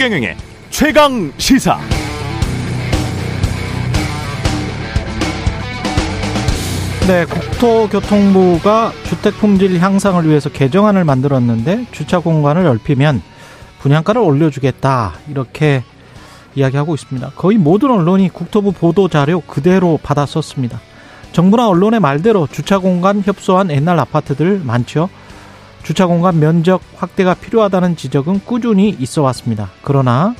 최경영의 최강 시사. 네, 국토교통부가 주택 품질 향상을 위해서 개정안을 만들었는데 주차 공간을 넓히면 분양가를 올려주겠다 이렇게 이야기하고 있습니다. 거의 모든 언론이 국토부 보도 자료 그대로 받아 썼습니다. 정부나 언론의 말대로 주차 공간 협소한 옛날 아파트들 많죠. 주차 공간 면적 확대가 필요하다는 지적은 꾸준히 있어 왔습니다. 그러나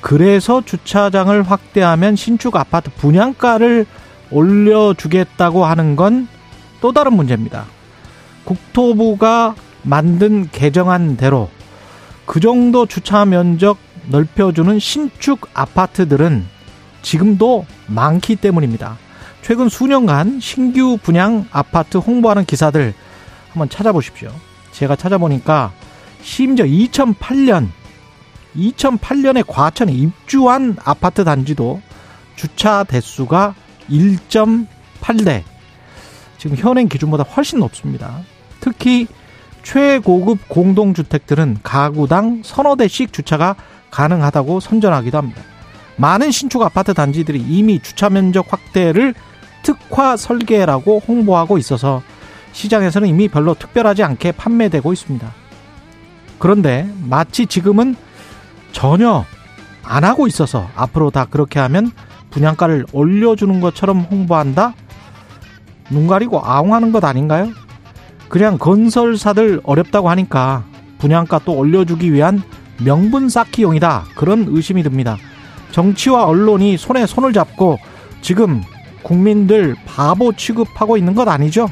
그래서 주차장을 확대하면 신축 아파트 분양가를 올려주겠다고 하는 건 또 다른 문제입니다. 국토부가 만든 개정안대로 그 정도 주차 면적 넓혀주는 신축 아파트들은 지금도 많기 때문입니다. 최근 수년간 신규 분양 아파트 홍보하는 기사들 한번 찾아보십시오. 제가 찾아보니까 심지어 2008년 2008년에 과천에 입주한 아파트 단지도 주차 대수가 1.8대. 지금 현행 기준보다 훨씬 높습니다. 특히 최고급 공동주택들은 가구당 서너 대씩 주차가 가능하다고 선전하기도 합니다. 많은 신축 아파트 단지들이 이미 주차 면적 확대를 특화 설계라고 홍보하고 있어서 시장에서는 이미 별로 특별하지 않게 판매되고 있습니다. 그런데 마치 지금은 전혀 안 하고 있어서 앞으로 다 그렇게 하면 분양가를 올려주는 것처럼 홍보한다? 눈 가리고 아웅하는 것 아닌가요? 그냥 건설사들 어렵다고 하니까 분양가 또 올려주기 위한 명분 쌓기용이다. 그런 의심이 듭니다. 정치와 언론이 손에 손을 잡고 지금 국민들 바보 취급하고 있는 것 아니죠?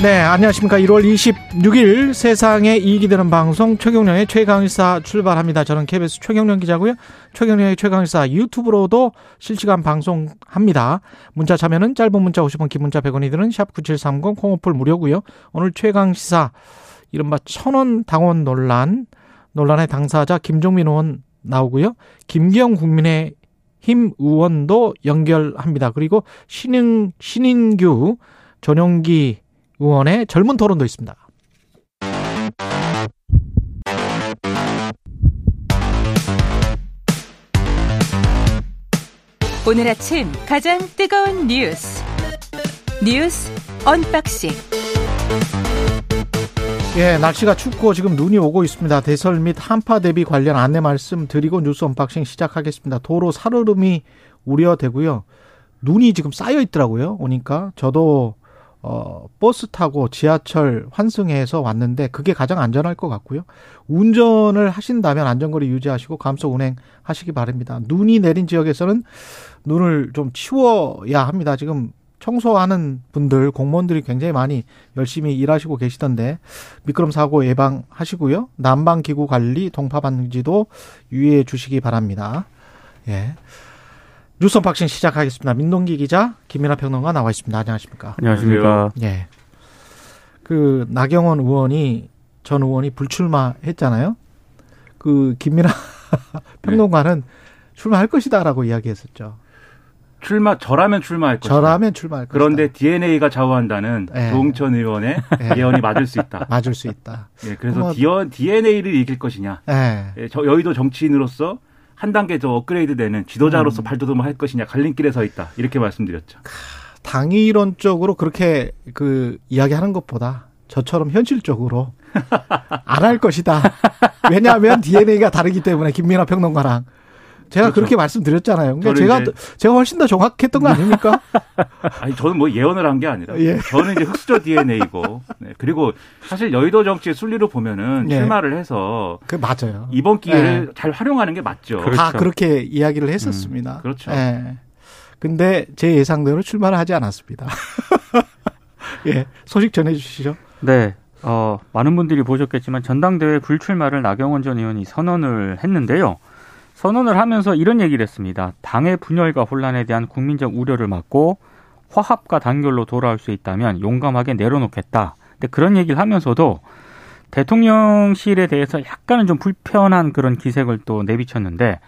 네, 안녕하십니까. 1월 26일 세상에 이익이 되는 방송 최경령의 최강일사 출발합니다. 저는 KBS 최경령 기자고요. 최경령의 최강일사 유튜브로도 실시간 방송합니다. 문자 참여는 짧은 문자 50원, 긴 문자 100원이 드는 샵 9730 콩오플 무료고요. 오늘 최강시사 이른바 천원 당원 논란 논란의 당사자 김종민 의원 나오고요. 김기영 국민의 힘 의원도 연결합니다. 그리고 신인 신인규 전용기 의원의 젊은 토론도 있습니다. 오늘 아침 가장 뜨거운 뉴스 뉴스 unboxing 예, 날씨가 춥고 지금 눈이 오고 있습니다. 대설 및 한파 대비 관련 안내 말씀 드리고 뉴스 unboxing 시작하겠습니다. 도로 살얼음이 우려되고요. 눈이 지금 쌓여 있더라고요. 오니까 저도 어, 버스 타고 지하철 환승해서 왔는데 그게 가장 안전할 것 같고요. 운전을 하신다면 안전거리 유지하시고 감속 운행 하시기 바랍니다. 눈이 내린 지역에서는 눈을 좀 치워야 합니다. 지금 청소하는 분들, 공무원들이 굉장히 많이 열심히 일하시고 계시던데 미끄럼 사고 예방하시고요. 난방 기구 관리, 동파 방지도 유의해 주시기 바랍니다. 예. 뉴스 unboxing 시작하겠습니다. 민동기 기자, 김민아 평론가 나와 있습니다. 안녕하십니까? 안녕하십니까? 예. 그 나경원 의원이 전 의원이 불출마했잖아요. 그 김민아 평론가는 출마할 것이다라고 이야기했었죠. 출마 저라면 출마할 것이다. 저라면 출마할 것이다. 그런데 DNA가 좌우한다는 예. 조홍천 의원의 예. 예언이 맞을 수 있다. 맞을 수 있다. 예, 그래서 뭐- DNA를 이길 것이냐. 예. 예, 저 여의도 정치인으로서 한 단계 더 업그레이드되는 음. 지도자로서 발돋움을 할 것이냐 갈림길에 서 있다 이렇게 말씀드렸죠. 당위론적으로 그렇게 그 이야기하는 것보다 저처럼 현실적으로 안 할 것이다. 왜냐하면 DNA가 다르기 때문에 김민아 평론가랑 제가 그렇죠. 그렇게 말씀드렸잖아요. 그러니까 제가 제가 훨씬 더 정확했던 거 아닙니까? 아니 저는 뭐 예언을 한 게 아니라 예. 저는 이제 흑수저 DNA고 네, 그리고 사실 여의도 정치의 순리로 보면은 예. 출마를 해서 그 맞아요. 이번 기회를 잘 활용하는 게 맞죠. 다 그렇게 이야기를 했었습니다. 음, 그렇죠. 예. 근데 제 예상대로 출마를 하지 않았습니다. 예. 소식 전해 주시죠. 네. 어, 많은 분들이 보셨겠지만 전당대회 불출마를 나경원 전 의원이 선언을 했는데요. 선언을 하면서 이런 얘기를 했습니다. 당의 분열과 혼란에 대한 국민적 우려를 막고 화합과 단결로 돌아올 수 있다면 용감하게 내려놓겠다. 근데 그런 얘기를 하면서도 대통령실에 대해서 약간은 좀 불편한 그런 기색을 또 내비쳤는데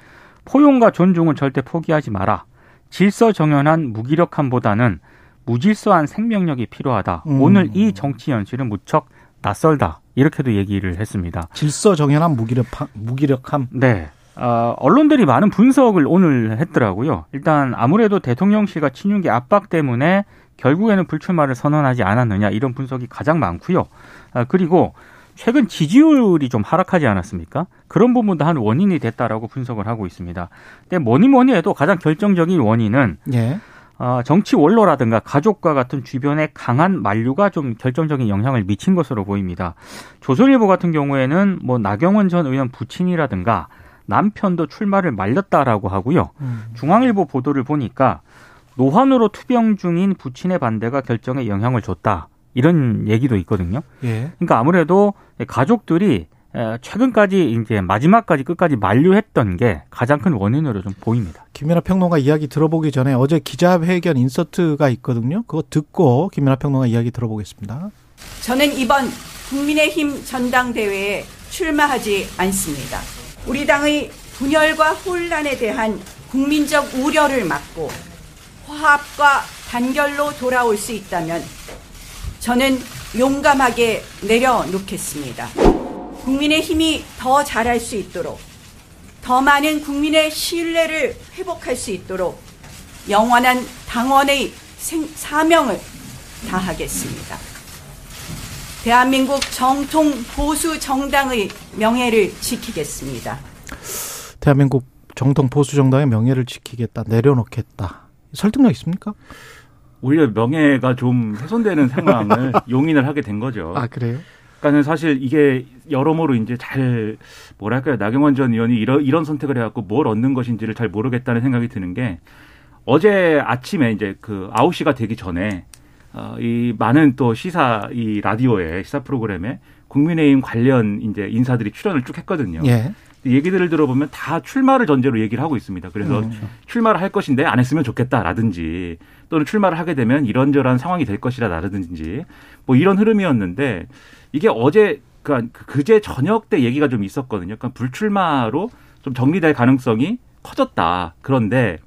포용과 존중은 절대 포기하지 마라. 질서 정연한 무기력함보다는 무질서한 생명력이 필요하다. 음. 오늘 이 정치 현실은 무척 낯설다. 이렇게도 얘기를 했습니다. 질서 정연한 무기력함, 무기력함. 네. 어, 언론들이 많은 분석을 오늘 했더라고요. 일단 아무래도 대통령실과 친윤계 압박 때문에 결국에는 불출마를 선언하지 않았느냐 이런 분석이 가장 많고요. 아, 그리고 최근 지지율이 좀 하락하지 않았습니까? 그런 부분도 한 원인이 됐다라고 분석을 하고 있습니다. 근데 뭐니 뭐니 해도 가장 결정적인 원인은 예. 어, 정치 원로라든가 가족과 같은 주변의 강한 만류가 좀 결정적인 영향을 미친 것으로 보입니다. 조선일보 같은 경우에는 뭐 나경원 전 의원 부친이라든가 남편도 출마를 말렸다라고 하고요. 음. 중앙일보 보도를 보니까 노환으로 투병 중인 부친의 반대가 결정에 영향을 줬다. 이런 얘기도 있거든요. 예. 그러니까 아무래도 가족들이 에, 최근까지 이제 마지막까지 끝까지 만류했던 게 가장 큰 원인으로 좀 보입니다. 김연아 평론가 이야기 들어보기 전에 어제 기자회견 인서트가 있거든요. 그거 듣고 김연아 평론가 이야기 들어보겠습니다. 저는 이번 국민의힘 전당대회에 출마하지 않습니다. 우리 당의 분열과 혼란에 대한 국민적 우려를 막고 화합과 단결로 돌아올 수 있다면 저는 용감하게 내려놓겠습니다. 국민의 힘이 더 잘할 수 있도록 더 많은 국민의 신뢰를 회복할 수 있도록 영원한 당원의 생, 사명을 다하겠습니다. 대한민국 정통 보수 정당의 명예를 지키겠습니다. 대한민국 정통 보수 정당의 명예를 지키겠다, 내려놓겠다. 설득력 있습니까? 오히려 명예가 좀 훼손되는 상황을 용인을 하게 된 거죠. 아 그래요? 그러니까는 사실 이게 여러모로 이제 잘 뭐랄까요 나경원 전 의원이 이런 이런 선택을 해갖고 뭘 얻는 것인지를 잘 모르겠다는 생각이 드는 게 어제 아침에 이제 그 9시가 되기 전에 어, 이 많은 또 시사 이 라디오에 시사 프로그램에 국민의힘 관련 이제 인사들이 출연을 쭉 했거든요. 예. 얘기들을 들어보면 다 출마를 전제로 얘기를 하고 있습니다. 그래서 음. 출마를 할 것인데 안 했으면 좋겠다라든지 또는 출마를 하게 되면 이런저런 상황이 될 것이라라든지 뭐 이런 흐름이었는데 이게 어제 그러니까 그제 저녁 때 얘기가 좀 있었거든요. 그러니까 불출마로 좀 정리될 가능성이 커졌다. 그런데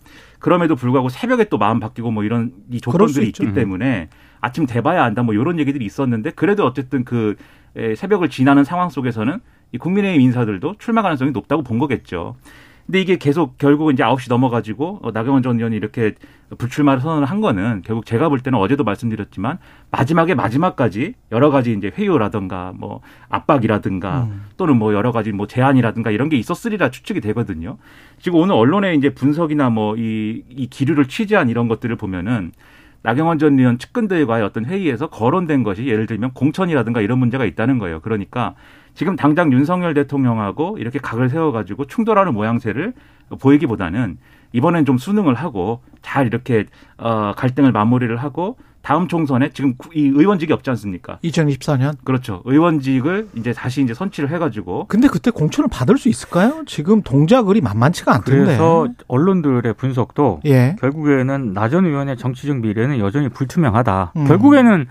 그럼에도 불구하고 새벽에 또 마음 바뀌고 뭐 이런 이 조건들이. 있기 때문에 아침 돼봐야 안다 뭐 이런 얘기들이 있었는데 그래도 어쨌든 그 에, 새벽을 지나는 상황 속에서는 이 국민의힘 인사들도 출마 가능성이 높다고 본 거겠죠. 근데 이게 계속 결국은 이제 9시 넘어가지고 어, 나경원 전 의원이 이렇게 불출마를 선언을 한 거는 결국 제가 볼 때는 어제도 말씀드렸지만 마지막에 마지막까지 여러 가지 이제 회유라든가 뭐 압박이라든가 음. 또는 뭐 여러 가지 뭐 제안이라든가 이런 게 있었으리라 추측이 되거든요. 지금 오늘 언론의 이제 분석이나 뭐이이 기류를 취재한 이런 것들을 보면은 나경원 전 의원 측근들과의 어떤 회의에서 거론된 것이 예를 들면 공천이라든가 이런 문제가 있다는 거예요. 그러니까 지금 당장 윤석열 대통령하고 이렇게 각을 세워가지고 충돌하는 모양새를 보이기보다는 이번엔 좀 수능을 하고 잘 이렇게 어 갈등을 마무리를 하고 다음 총선에 지금 구- 이 의원직이 없지 않습니까? 2024년. 그렇죠. 의원직을 이제 다시 이제 선취를 해가지고 근데 그때 공천을 받을 수 있을까요? 지금 동작을이 만만치가 않던데. 그래서 언론들의 분석도 예. 결국에는 나전 의원의 정치적 미래는 여전히 불투명하다. 음. 결국에는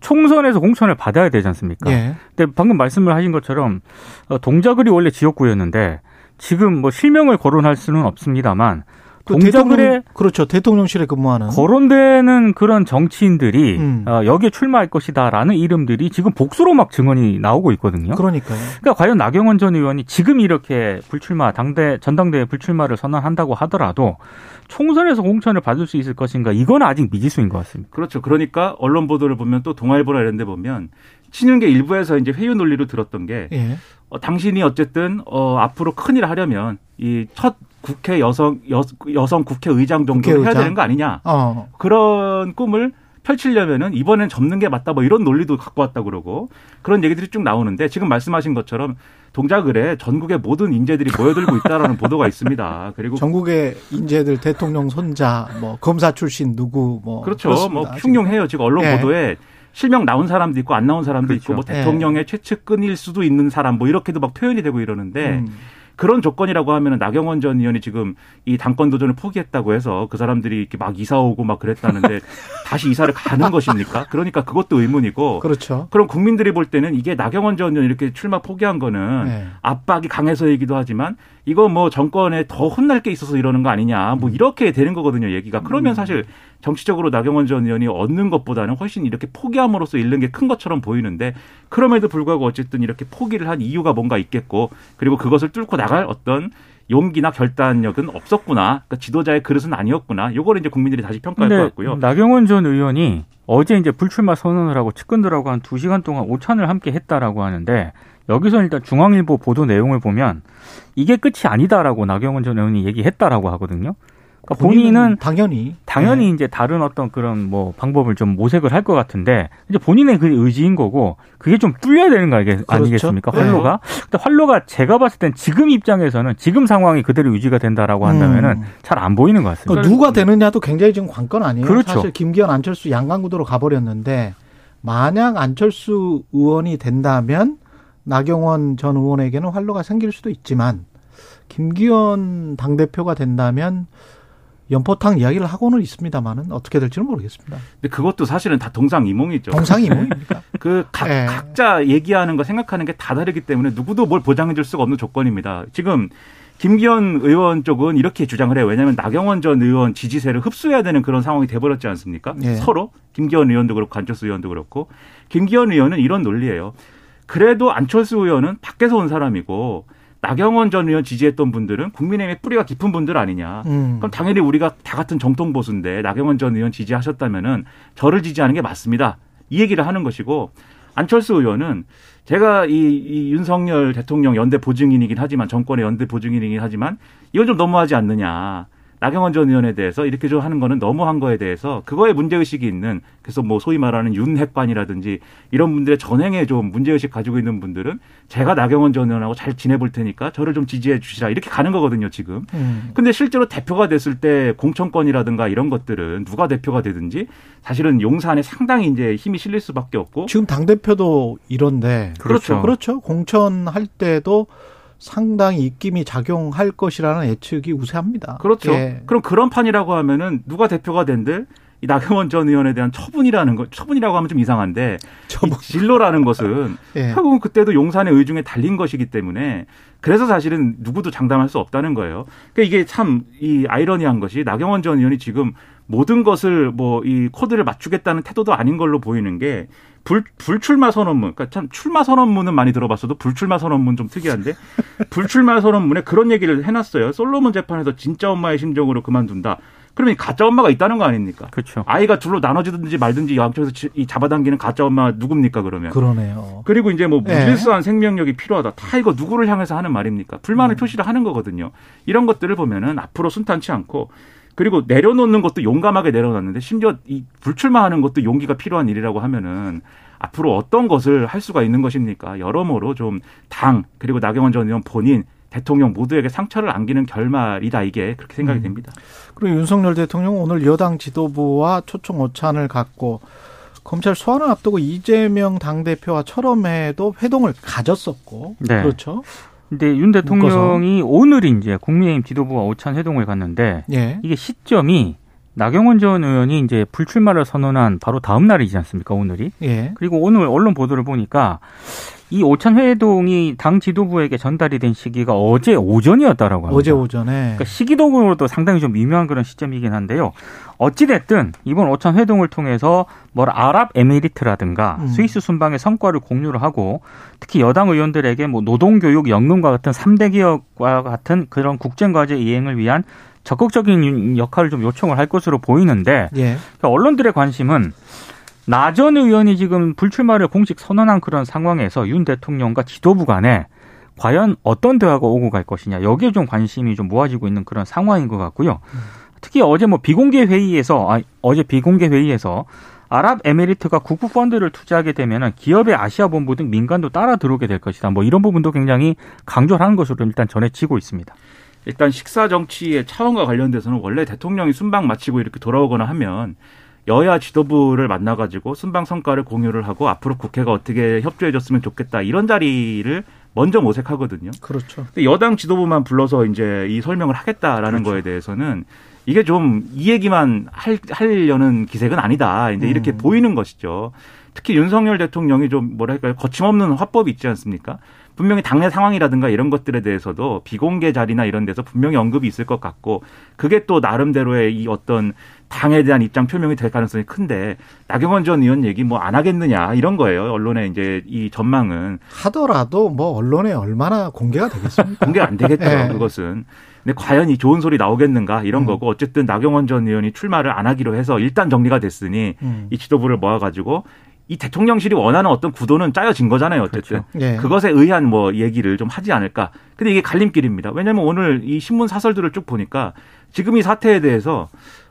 총선에서 공천을 받아야 되지 않습니까? 예. 근데 방금 말씀을 하신 것처럼 어, 동작을이 원래 지역구였는데 지금 뭐 실명을 거론할 수는 없습니다만 그 대통령, 그렇죠. 대통령실에 근무하는. 거론되는 그런 정치인들이 음. 어, 여기에 출마할 것이다라는 이름들이 지금 복수로 막 증언이 나오고 있거든요. 그러니까요. 그러니까 과연 나경원 전 의원이 지금 이렇게 불출마 당대 전당대회 불출마를 선언한다고 하더라도 총선에서 공천을 받을 수 있을 것인가 이건 아직 미지수인 것 같습니다. 그렇죠. 그러니까 언론 보도를 보면 또 동아일보나 이런 데 보면 친윤계 일부에서 이제 회유 논리로 들었던 게 예. 어, 당신이 어쨌든 어, 앞으로 큰일을 하려면 이 첫 국회 여성 여, 여성 국회의장 정도 를 해야 국회의장? 되는 거 아니냐 어. 그런 꿈을 펼치려면은 이번엔 접는 게 맞다 뭐 이런 논리도 갖고 왔다 그러고 그런 얘기들이 쭉 나오는데 지금 말씀하신 것처럼 동작을에 전국의 모든 인재들이 모여들고 있다라는 보도가 있습니다. 그리고 전국의 인재들 대통령 손자 뭐 검사 출신 누구 뭐 그렇죠. 그렇습니다. 뭐 흉흉해요. 지금 언론 예. 보도에 실명 나온 사람도 있고 안 나온 사람도 있고 뭐 예. 대통령의 최측근일 수도 있는 사람 뭐 이렇게도 막 표현이 되고 이러는데 음. 그런 조건이라고 하면은 나경원 전 의원이 지금 이 당권 도전을 포기했다고 해서 그 사람들이 이렇게 막 이사 오고 막 그랬다는데 다시 이사를 가는 것입니까? 그러니까 그것도 의문이고 그렇죠. 그럼 국민들이 볼 때는 이게 나경원 전 의원 이렇게 출마 포기한 거는 네. 압박이 강해서이기도 하지만 이거 뭐 정권에 더 혼날 게 있어서 이러는 거 아니냐 음. 뭐 이렇게 되는 거거든요 얘기가 그러면 사실 정치적으로 나경원 전 의원이 얻는 것보다는 훨씬 이렇게 포기함으로써 잃는 게 큰 것처럼 보이는데 그럼에도 불구하고 어쨌든 이렇게 포기를 한 이유가 뭔가 있겠고 그리고 그것을 뚫고 나갈 어떤 용기나 결단력은 없었구나. 그러니까 지도자의 그릇은 아니었구나. 요걸 이제 국민들이 다시 평가할 것 같고요. 나경원 전 의원이 어제 이제 불출마 선언을 하고 측근들하고 한 두시간 동안 오찬을 함께 했다라고 하는데 여기서 일단 중앙일보 보도 내용을 보면 이게 끝이 아니다라고 나경원 전 의원이 얘기했다라고 하거든요. 그러니까 본인은 당연히 당연히 네. 이제 다른 어떤 그런 뭐 방법을 좀 모색을 할 것 같은데 이제 본인의 그 의지인 거고 그게 좀 뚫려야 되는 거 아니- 아니겠습니까? 네. 활로가. 근데 활로가 제가 봤을 땐 지금 입장에서는 지금 상황이 그대로 유지가 된다라고 한다면은 음. 잘안 보이는 것 같습니다. 그러니까 누가 되느냐도 굉장히 지금 관건 아니에요. 그렇죠. 사실 김기현, 안철수 양강구도로 가버렸는데 만약 안철수 의원이 된다면 나경원 전 의원에게는 활로가 생길 수도 있지만 김기현 당 대표가 된다면 연포탕 이야기를 하고는 있습니다만은 어떻게 될지는 모르겠습니다. 근데 그것도 사실은 다 동상이몽이죠. 동상이몽입니까? 그 각, 예. 각자 얘기하는 거 생각하는 게 다 다르기 때문에 누구도 뭘 보장해 줄 수가 없는 조건입니다. 지금 김기현 의원 쪽은 이렇게 주장을 해요. 왜냐하면 나경원 전 의원 지지세를 흡수해야 되는 그런 상황이 돼버렸지 않습니까? 예. 서로 김기현 의원도 그렇고 안철수 의원도 그렇고 김기현 의원은 이런 논리예요. 그래도 안철수 의원은 밖에서 온 사람이고 나경원 전 의원 지지했던 분들은 국민의힘의 뿌리가 깊은 분들 아니냐. 음. 그럼 당연히 우리가 다 같은 정통 보수인데 나경원 전 의원 지지하셨다면은 저를 지지하는 게 맞습니다. 이 얘기를 하는 것이고 안철수 의원은 제가 이, 이 윤석열 대통령 연대 보증인이긴 하지만 정권의 연대 보증인이긴 하지만 이건 좀 너무하지 않느냐. 나경원 전 의원에 대해서 이렇게 좀 하는 거는 너무한 거에 대해서 그거에 문제의식이 있는 그래서 뭐 소위 말하는 윤핵관이라든지 이런 분들의 전행에 좀 문제의식 가지고 있는 분들은 제가 나경원 전 의원하고 잘 지내볼 테니까 저를 좀 지지해 주시라 이렇게 가는 거거든요 지금. 음. 근데 실제로 대표가 됐을 때 공천권이라든가 이런 것들은 누가 대표가 되든지 사실은 용산에 상당히 이제 힘이 실릴 수밖에 없고 지금 당 대표도 이런데 그렇죠. 그렇죠. 공천할 때도 상당히 입김이 작용할 것이라는 예측이 우세합니다. 그렇죠. 예. 그럼 그런 판이라고 하면은 누가 대표가 된들 이 나경원 전 의원에 대한 처분이라는 거 처분이라고 하면 좀 이상한데 이 진로라는 것은 예. 결국은 그때도 용산의 의중에 달린 것이기 때문에 그래서 사실은 누구도 장담할 수 없다는 거예요. 그러니까 이게 참 이 아이러니한 것이 나경원 전 의원이 지금 모든 것을 뭐 이 코드를 맞추겠다는 태도도 아닌 걸로 보이는 게 불, 불출마 선언문. 그러니까 참 출마 선언문은 많이 들어봤어도 불출마 선언문 좀 특이한데 불출마 선언문에 그런 얘기를 해놨어요. 솔로몬 재판에서 진짜 엄마의 심정으로 그만둔다. 그러면 이 가짜 엄마가 있다는 거 아닙니까? 그렇죠. 아이가 둘로 나눠지든지 말든지 양쪽에서 지- 이 잡아당기는 가짜 엄마 누굽니까 그러면? 그러네요. 그리고 이제 뭐 예. 무질서한 생명력이 필요하다. 다 이거 누구를 향해서 하는 말입니까? 불만을 음. 표시를 하는 거거든요. 이런 것들을 보면은 앞으로 순탄치 않고 그리고 내려놓는 것도 용감하게 내려놨는데 심지어 이 불출마하는 것도 용기가 필요한 일이라고 하면은 앞으로 어떤 것을 할 수가 있는 것입니까? 여러모로 좀 당 그리고 나경원 전 의원 본인 대통령 모두에게 상처를 안기는 결말이다 이게 그렇게 생각이 음. 됩니다. 그리고 윤석열 대통령 오늘 여당 지도부와 초청 오찬을 갖고 검찰 소환을 앞두고 이재명 당대표와 철험회도 회동을 가졌었고 네. 그렇죠. 근데 윤 대통령이 오늘 이제 국민의힘 지도부와 오찬 회동을 갔는데 예. 이게 시점이 나경원 전 의원이 이제 불출마를 선언한 바로 다음 날이지 않습니까? 오늘이. 예. 그리고 오늘 언론 보도를 보니까 이 오찬 회동이 당 지도부에게 전달이 된 시기가 어제 오전이었다라고 합니다. 어제 오전에 그러니까 시기적으로도 상당히 좀 미묘한 그런 시점이긴 한데요. 어찌됐든 이번 오찬 회동을 통해서 뭐 아랍에미리트라든가 음. 스위스 순방의 성과를 공유를 하고 특히 여당 의원들에게 뭐 노동교육, 연금과 같은 3대 기업과 같은 그런 국정과제 이행을 위한 적극적인 역할을 좀 요청을 할 것으로 보이는데 예. 그러니까 언론들의 관심은 나 전 의원이 지금 불출마를 공식 선언한 그런 상황에서 윤 대통령과 지도부 간에 과연 어떤 대화가 오고 갈 것이냐 여기에 좀 관심이 좀 모아지고 있는 그런 상황인 것 같고요. 특히 어제 뭐 비공개 회의에서 아, 어제 비공개 회의에서 아랍에미리트가 국부 펀드를 투자하게 되면은 기업의 아시아 본부 등 민간도 따라 들어오게 될 것이다. 뭐 이런 부분도 굉장히 강조를 하는 것으로 일단 전해지고 있습니다. 일단 식사 정치의 차원과 관련돼서는 원래 대통령이 순방 마치고 이렇게 돌아오거나 하면 여야 지도부를 만나가지고 순방 성과를 공유를 하고 앞으로 국회가 어떻게 협조해줬으면 좋겠다 이런 자리를 먼저 모색하거든요. 그렇죠. 근데 여당 지도부만 불러서 이제 이 설명을 하겠다라는 거에 대해서는 이게 좀 이 얘기만 할, 하려는 기색은 아니다. 이제 이렇게 보이는 것이죠. 특히 윤석열 대통령이 좀 뭐랄까요 거침없는 화법이 있지 않습니까? 분명히 당내 상황이라든가 이런 것들에 대해서도 비공개 자리나 이런 데서 분명히 언급이 있을 것 같고 그게 또 나름대로의 이 어떤 당에 대한 입장 표명이 될 가능성이 큰데 나경원 전 의원 얘기 뭐 안 하겠느냐 이런 거예요. 언론의 이제 이 전망은 하더라도 뭐 언론에 얼마나 공개가 되겠습니까? 공개 안 되겠죠. 네. 그것은. 근데 과연 이 좋은 소리 나오겠는가 이런 음. 거고 어쨌든 나경원 전 의원이 출마를 안 하기로 해서 일단 정리가 됐으니 음. 이 지도부를 모아 가지고 이 대통령실이 원하는 어떤 구도는 짜여진 거잖아요. 어쨌든 예. 그것에 의한 뭐 얘기를 좀 하지 않을까. 근데 이게 갈림길입니다. 왜냐하면 오늘 이 신문 사설들을 쭉 보니까 지금 이 사태에 대해서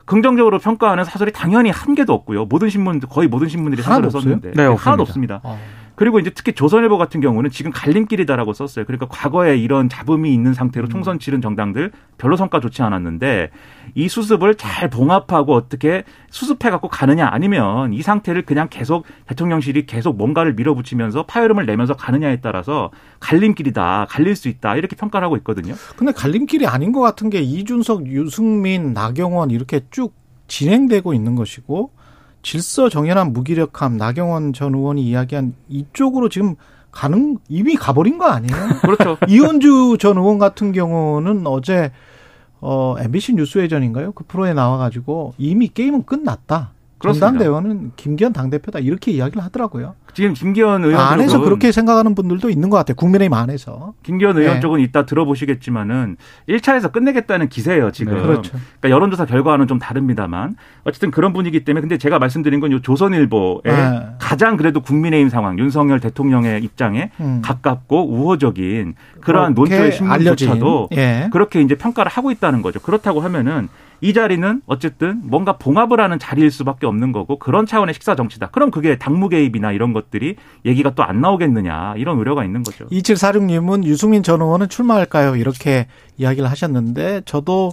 긍정적으로 평가하는 사설이 당연히 한 개도 없고요. 모든 신문 거의 모든 신문들이 하나도 사설을? 썼는데 네, 하나도 없습니다. 없습니다. 어. 그리고 이제 특히 조선일보 같은 경우는 지금 갈림길이다라고 썼어요. 그러니까 과거에 이런 잡음이 있는 상태로 음. 총선 치른 정당들 별로 성과 좋지 않았는데 이 수습을 잘 봉합하고 어떻게 수습해 갖고 가느냐 아니면 이 상태를 그냥 계속 대통령실이 계속 뭔가를 밀어붙이면서 파열음을 내면서 가느냐에 따라서 갈림길이다, 갈릴 수 있다 이렇게 평가를 하고 있거든요. 근데 갈림길이 아닌 것 같은 게 이준석, 유승민, 나경원 이렇게 쭉 진행되고 있는 것이고 질서 정연한 무기력함 나경원 전 의원이 이야기한 이쪽으로 지금 가는 이미 가버린 거 아니에요? 그렇죠. 이현주 전 의원 같은 경우는 어제 어 MBC 뉴스회전인가요? 그 프로에 나와가지고 이미 게임은 끝났다. 그렇습니다. 전당대회는 김기현 당대표다 이렇게 이야기를 하더라고요. 지금 김기현 의원 안에서 그렇게 생각하는 분들도 있는 것 같아요. 국민의힘 안에서. 김기현 의원 네. 쪽은 이따 들어보시겠지만은 1차에서 끝내겠다는 기세예요, 지금. 네, 그렇죠. 그러니까 여론조사 결과와는 좀 다릅니다만 어쨌든 그런 분위기 때문에 근데 제가 말씀드린 건 요 조선일보의 네. 가장 그래도 국민의힘 상황 윤석열 대통령의 입장에 음. 가깝고 우호적인 그러한 논조의 신문조차도 예. 그렇게 이제 평가를 하고 있다는 거죠. 그렇다고 하면은 이 자리는 어쨌든 뭔가 봉합을 하는 자리일 수밖에 없는 거고 그런 차원의 식사 정치다. 그럼 그게 당무 개입이나 이런 것들이 얘기가 또 안 나오겠느냐 이런 우려가 있는 거죠. 2746님은 유승민 전 의원은 출마할까요? 이렇게 이야기를 하셨는데 저도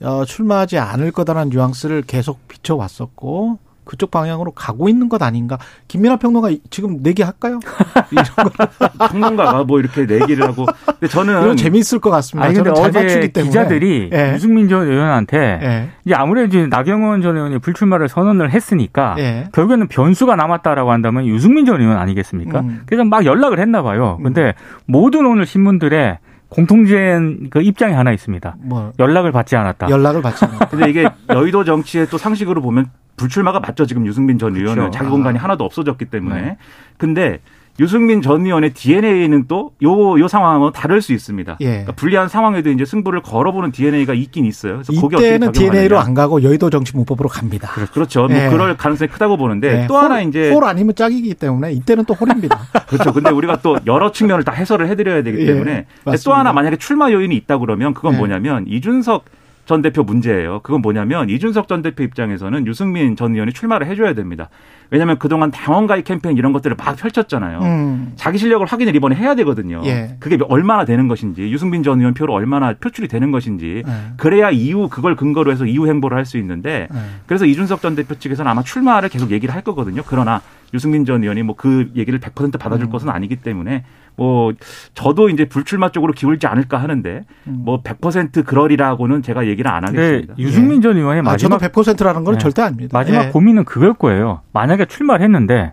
어, 출마하지 않을 거다라는 뉘앙스를 계속 비춰왔었고 그쪽 방향으로 가고 있는 것 아닌가? 김민아 평론가 지금 내기 할까요? 이런 거 평론가가 뭐 이렇게 내기를 하고 근데 저는 이건 재미있을 것 같습니다. 아니 근데 어제. 기자들이 예. 유승민 전 의원한테 예. 이제 아무래도 이제 나경원 전 의원이 불출마를 선언을 했으니까 예. 결국에는 변수가 남았다라고 한다면 유승민 전 의원 아니겠습니까? 음. 그래서 막 연락을 했나 봐요. 근데 모든 오늘 신문들의 공통된 그 입장이 하나 있습니다. 뭐 연락을 받지 않았다. 연락을 받지 않았다. 근데 이게 여의도 정치의 또 상식으로 보면 불출마가 맞죠. 지금 유승민 전 의원은 그렇죠. 자기 공간이 하나도 없어졌기 때문에. 네. 근데 유승민 전 의원의 DNA는 또 요 요 상황은 다를 수 있습니다. 예. 그러니까 불리한 상황에도 이제 승부를 걸어보는 DNA가 있긴 있어요. 그래서 이때는. DNA로 안 가고 여의도 정치문법으로 갑니다. 그렇죠. 뭐 예. 그럴 가능성이 크다고 보는데 예. 또 하나 홀- 이제 홀 아니면 짝이기 때문에 이때는 또 홀입니다. 그렇죠. 근데 우리가 또 여러 측면을 다 해설을 해드려야 되기 예, 때문에 또. 하나 만약에 출마 요인이 있다 그러면 그건 예. 뭐냐면 이준석 전 대표 문제예요. 그건 뭐냐면 이준석 전 대표 입장에서는 유승민 전 의원이 출마를 해줘야 됩니다. 왜냐하면 그동안 당원 가입 캠페인 이런 것들을 막 펼쳤잖아요. 음. 자기 실력을 확인을 이번에 해야 되거든요. 예. 그게 얼마나 되는 것인지 유승민 전 의원 표로 얼마나 표출이 되는 것인지 예. 그래야 이후 그걸 근거로 해서 이후 행보를 할 수 있는데 예. 그래서 이준석 전 대표 측에서는 아마 출마를 계속 얘기를 할 거거든요. 그러나 유승민 전 의원이 뭐 그 얘기를 100% 받아줄 음. 것은 아니기 때문에 뭐 저도 이제 불출마 쪽으로 기울지 않을까 하는데 음. 뭐100% 그러리라고는 제가 얘기를 안 하겠습니다. 유승민 전 의원의 아, 저도 마지막 100%라는 건 예. 절대 아닙니다. 마지막 예. 고민은 그걸 거예요. 만약에 출마를 했는데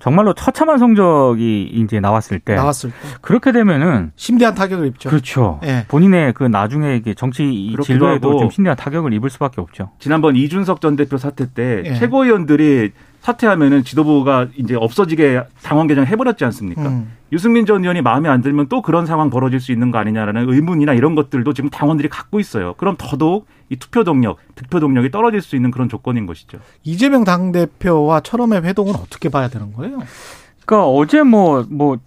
정말로 처참한 성적이 이제 나왔을 때 나왔을 때 그렇게 되면은 심대한 타격을 입죠. 그렇죠. 예. 본인의 그 나중에 이게 정치 진로에도 좀 심대한 타격을 입을 수밖에 없죠. 지난번 이준석 전 대표 사태 때 예. 최고위원들이 사퇴하면은 지도부가 이제 없어지게 당원 개정 해버렸지 않습니까? 음. 유승민 전 의원이 마음에 안 들면 또 그런 상황 벌어질 수 있는 거 아니냐라는 의문이나 이런 것들도 지금 당원들이 갖고 있어요. 그럼 더더욱 이 투표 동력, 득표 동력이 떨어질 수 있는 그런 조건인 것이죠. 이재명 당 대표와 철험의 회동은 어떻게 봐야 되는 거예요? 그러니까 어제 뭐뭐 뭐,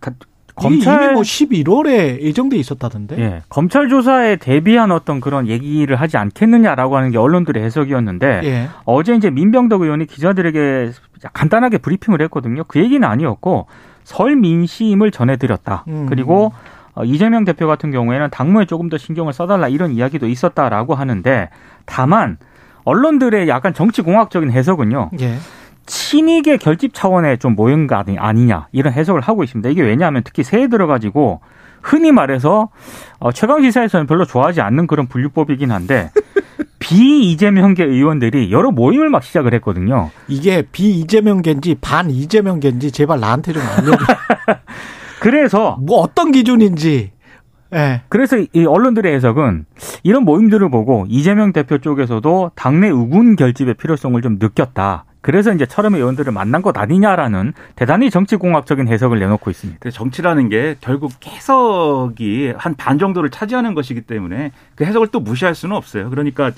가- 검찰 이미 뭐 11월에 예정돼 있었다던데. 예, 검찰 조사에 대비한 어떤 그런 얘기를 하지 않겠느냐라고 하는 게 언론들의 해석이었는데 예. 어제 이제 민병덕 의원이 기자들에게 간단하게 브리핑을 했거든요. 그 얘기는 아니었고 설 민심을 전해드렸다. 음. 그리고 어, 이재명 대표 같은 경우에는 당무에 조금 더 신경을 써달라 이런 이야기도 있었다라고 하는데 다만 언론들의 약간 정치공학적인 해석은요. 예. 친이계 결집 차원의 좀 모형 가 아니냐 이런 해석을 하고 있습니다. 이게 왜냐하면 특히 새해 들어가지고 흔히 말해서 어, 최강 시사에서는 별로 좋아하지 않는 그런 분류법이긴 한데 비이재명계 의원들이 여러 모임을 막 시작을 했거든요. 이게 비 이재명계인지 반 이재명계인지 제발 나한테 좀 알려줘. 그래서 뭐 어떤 기준인지. 예. 그래서 이 언론들의 해석은 이런 모임들을 보고 이재명 대표 쪽에서도 당내 우군 결집의 필요성을 좀 느꼈다. 그래서 이제 철험의 의원들을 만난 것 아니냐라는 대단히 정치공학적인 해석을 내놓고 있습니다. 정치라는 게 결국 해석이 한 반 정도를 차지하는 것이기 때문에 그 해석을 또 무시할 수는 없어요. 그러니까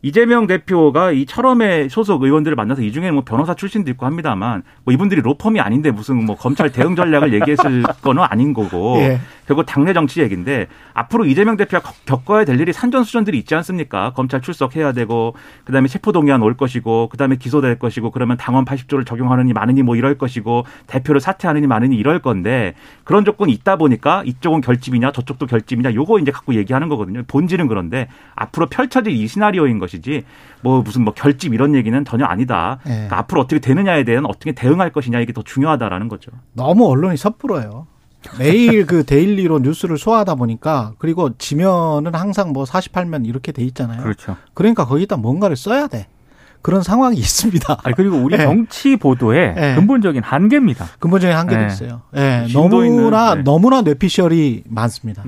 이재명 대표가 이 철험의 소속 의원들을 만나서 이 중에 뭐 변호사 출신도 있고 합니다만 뭐 이분들이 로펌이 아닌데 무슨 뭐 검찰 대응 전략을 얘기했을 거는 아닌 거고 예. 결국 당내 정치 얘기인데 앞으로 이재명 대표가 겪어야 될 일이 산전수전들이 있지 않습니까? 검찰 출석해야 되고 그다음에 체포동의안 올 것이고 그다음에 기소될 것이고 그러면 당원 80조를 적용하느니 마느니 뭐 이럴 것이고 대표를 사퇴하느니 마느니 이럴 건데 그런 조건이 있다 보니까 이쪽은 결집이냐 저쪽도 결집이냐 요거 이제 갖고 얘기하는 거거든요. 본질은 그런데 앞으로 펼쳐질 이 시나리오인 것 이지 뭐 무슨 뭐 결집 이런 얘기는 전혀 아니다. 예. 그러니까 앞으로 어떻게 되느냐에 대한 어떻게 대응할 것이냐 이게 더 중요하다라는 거죠. 너무 언론이 섣불어요. 매일 그 daily로 뉴스를 소화하다 보니까 그리고 지면은 항상 뭐 48면 이렇게 돼 있잖아요. 그렇죠. 그러니까 거기다 뭔가를 써야 돼. 그런 상황이 있습니다. 아니, 그리고 우리 예. 정치 보도의 예. 근본적인 한계입니다. 근본적인 한계도 네. 있어요. 예, 심도 너무나 있는, 네. 너무나 뇌피셜이 많습니다.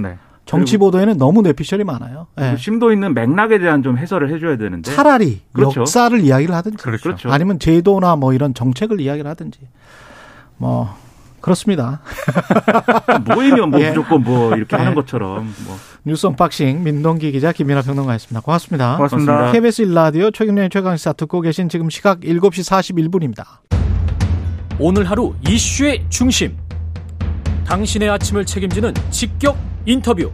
네. 정치 보도에는 너무 뇌피셜이 많아요. 예. 그리고 심도 있는 맥락에 대한 좀 해설을 해줘야 되는데 차라리 그렇죠. 역사를 이야기를 하든지 그렇죠. 그렇죠. 아니면 제도나 뭐 이런 정책을 이야기를 하든지 뭐 그렇습니다. 모이면 뭐 예. 무조건 뭐 이렇게 예. 하는 것처럼 뭐 뉴스 unboxing 민동기 기자 김민아 평론가였습니다. 고맙습니다. 고맙습니다. KBS 1라디오 최경영의 최강시사 듣고 계신 지금 시각 7시 41분입니다. 오늘 하루 이슈의 중심. 당신의 아침을 책임지는 직격 인터뷰.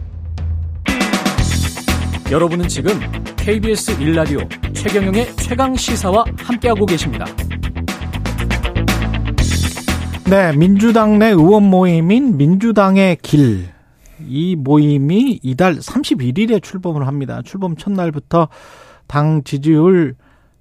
여러분은 지금 KBS 일라디오 최경영의 최강 시사와 함께하고 계십니다. 네, 민주당 내 의원 모임인 민주당의 길. 이 모임이 이달 31일에 출범을 합니다. 출범 첫날부터 당 지지율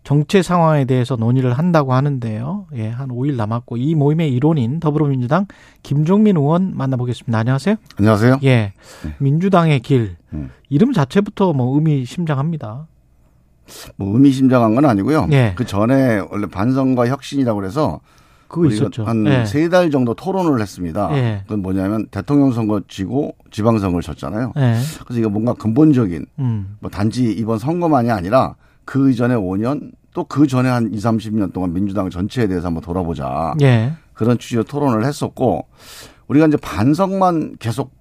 정체 상황에 대해서 논의를 한다고 하는데요. 예, 한 5일 남았고 이 모임의 일원인 더불어민주당 김종민 의원 만나보겠습니다. 안녕하세요. 안녕하세요. 예. 민주당의 길. 음. 이름 자체부터 뭐 의미심장합니다. 뭐 의미심장한 건 아니고요. 예. 그 전에 원래 반성과 혁신이라고 그래서 그거 있었죠. 한 예. 세달 정도 토론을 했습니다. 예. 그건 뭐냐면 대통령 선거 지고 지방선거를 졌잖아요. 예. 그래서 이거 뭔가 근본적인 음. 뭐 단지 이번 선거만이 아니라 그 이전에 5년 또 그 전에 한 2, 30년 동안 민주당 전체에 대해서 한번 돌아보자. 예. 그런 취지로 토론을 했었고 우리가 이제 반성만 계속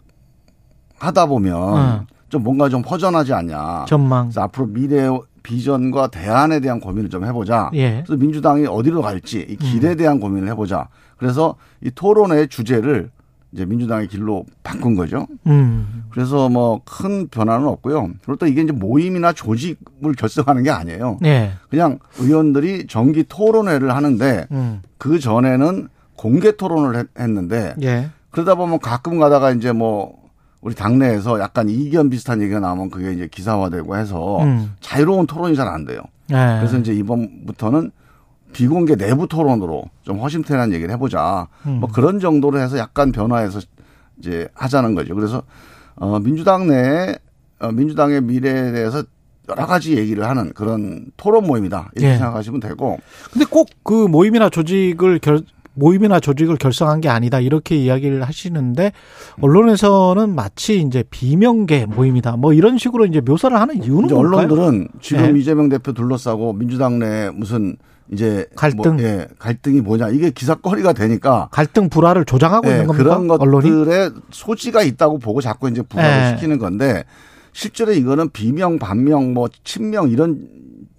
하다 보면 어. 좀 뭔가 좀 허전하지 않냐. 전망. 그래서 앞으로 미래 비전과 대안에 대한 고민을 좀 해보자. 예. 그래서 민주당이 어디로 갈지 이 길에 음. 대한 고민을 해보자. 그래서 이 토론의 주제를 이제 민주당의 길로 바꾼 거죠. 음. 그래서 뭐 큰 변화는 없고요. 그리고 또 이게 이제 모임이나 조직을 결성하는 게 아니에요. 예. 그냥 의원들이 정기 토론회를 하는데 음. 그 전에는 공개 토론을 했- 했는데 예. 그러다 보면 가끔 가다가 이제 뭐 우리 당내에서 약간 이견 비슷한 얘기가 나오면 그게 이제 기사화되고 해서 음. 자유로운 토론이 잘 안 돼요. 예. 그래서 이제 이번부터는 비공개 내부 토론으로 좀 허심탄회한 얘기를 해보자. 음. 뭐 그런 정도로 해서 약간 변화해서 이제 하자는 거죠. 그래서 어 민주당 내에 어 민주당의 미래에 대해서 여러 가지 얘기를 하는 그런 토론 모임이다 이렇게 예. 생각하시면 되고 근데 꼭 그 모임이나 조직을 결 모임이나 조직을 결성한 게 아니다 이렇게 이야기를 하시는데 언론에서는 마치 이제 비명계 모임이다 뭐 이런 식으로 이제 묘사를 하는 이유는 이제 뭘까요? 언론들은 지금 네. 이재명 대표 둘러싸고 민주당 내 무슨 이제 갈등. 뭐, 예, 갈등이 뭐냐 이게 기사거리가 되니까 갈등 불화를 조장하고 예, 있는 겁니까? 그런 언론이 것들의 소지가 있다고 보고 자꾸 이제 부각을 네. 시키는 건데 실제로 이거는 비명, 반명, 뭐 친명 이런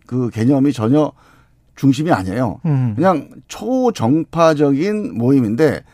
그 개념이 전혀 중심이 아니에요. 음. 그냥 초정파적인 모임인데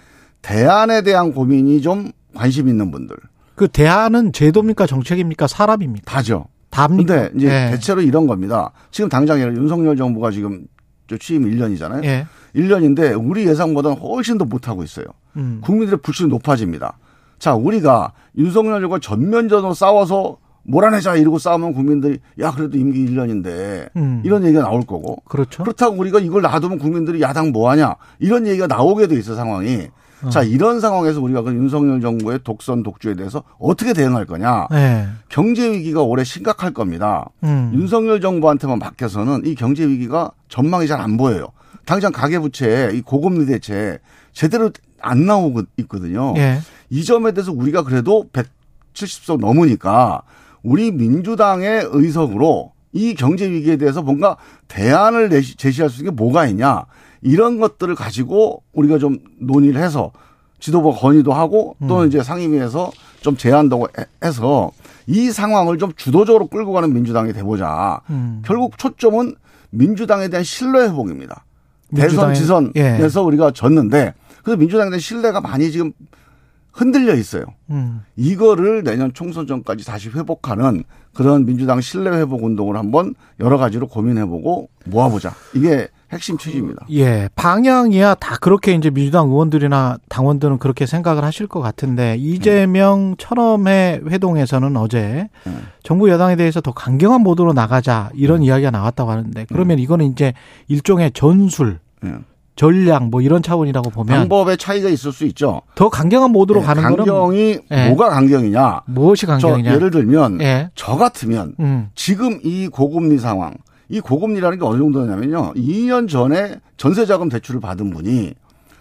대안에 대한 고민이 좀 관심 있는 분들 그 대안은 제도입니까 정책입니까 사람입니까? 다죠. 답니까? 근데 이제 예. 대체로 이런 겁니다. 지금 당장 윤석열 정부가 지금 저 취임 1년이잖아요. 예. 1년인데 우리 예상보다는 훨씬 더 못하고 있어요. 음. 국민들의 불신이 높아집니다. 자, 우리가 윤석열과 전면전으로 싸워서 몰아내자 이러고 싸우면 국민들이 야 그래도 임기 1년인데 음. 이런 얘기가 나올 거고 그렇죠. 그렇다고 우리가 이걸 놔두면 국민들이 야당 뭐하냐 이런 얘기가 나오게 돼 있어 상황이 어. 자 이런 상황에서 우리가 그 윤석열 정부의 독선 독주에 대해서 어떻게 대응할 거냐 예. 경제 위기가 올해 심각할 겁니다 음. 윤석열 정부한테만 맡겨서는 이 경제 위기가 전망이 잘 안 보여요 당장 가계 부채, 이 고금리 대책 제대로 안 나오고 있거든요. 예. 이 점에 대해서 우리가 그래도 170석 넘으니까 우리 민주당의 의석으로 이 경제 위기에 대해서 뭔가 대안을 제시할 수 있는 게 뭐가 있냐 이런 것들을 가지고 우리가 좀 논의를 해서 지도부 건의도 하고 또는 이제 상임위에서 좀 제안도 해- 해서 이 상황을 좀 주도적으로 끌고 가는 민주당이 돼보자. 음. 결국 초점은 민주당에 대한 신뢰 회복입니다. 대선 민주당의- 예. 지선에서 우리가 졌는데 그래서 민주당에 대한 신뢰가 많이 지금 흔들려 있어요. 음. 이거를 내년 총선 전까지 다시 회복하는 그런 민주당 신뢰 회복 운동을 한번 여러 가지로 고민해보고 모아보자. 이게 핵심 취지입니다. 예, 방향이야 다 그렇게 이제 민주당 의원들이나 당원들은 그렇게 생각을 하실 것 같은데 이재명 천엄회 회동에서는 어제 네. 정부 여당에 대해서 더 강경한 모드로 나가자 이런 이야기가 나왔다고 하는데 그러면 이거는 이제 일종의 전술, 예. 전략 뭐 이런 차원이라고 보면 방법의 차이가 있을 수 있죠. 더 강경한 모드로 예, 가는 거는 강경이 예. 뭐가 강경이냐? 무엇이 저 강경이냐? 예를 들면 예. 저 같으면 음. 지금 이 고금리 상황, 이 고금리라는 게 어느 정도냐면요. 2년 전에 전세자금 대출을 받은 분이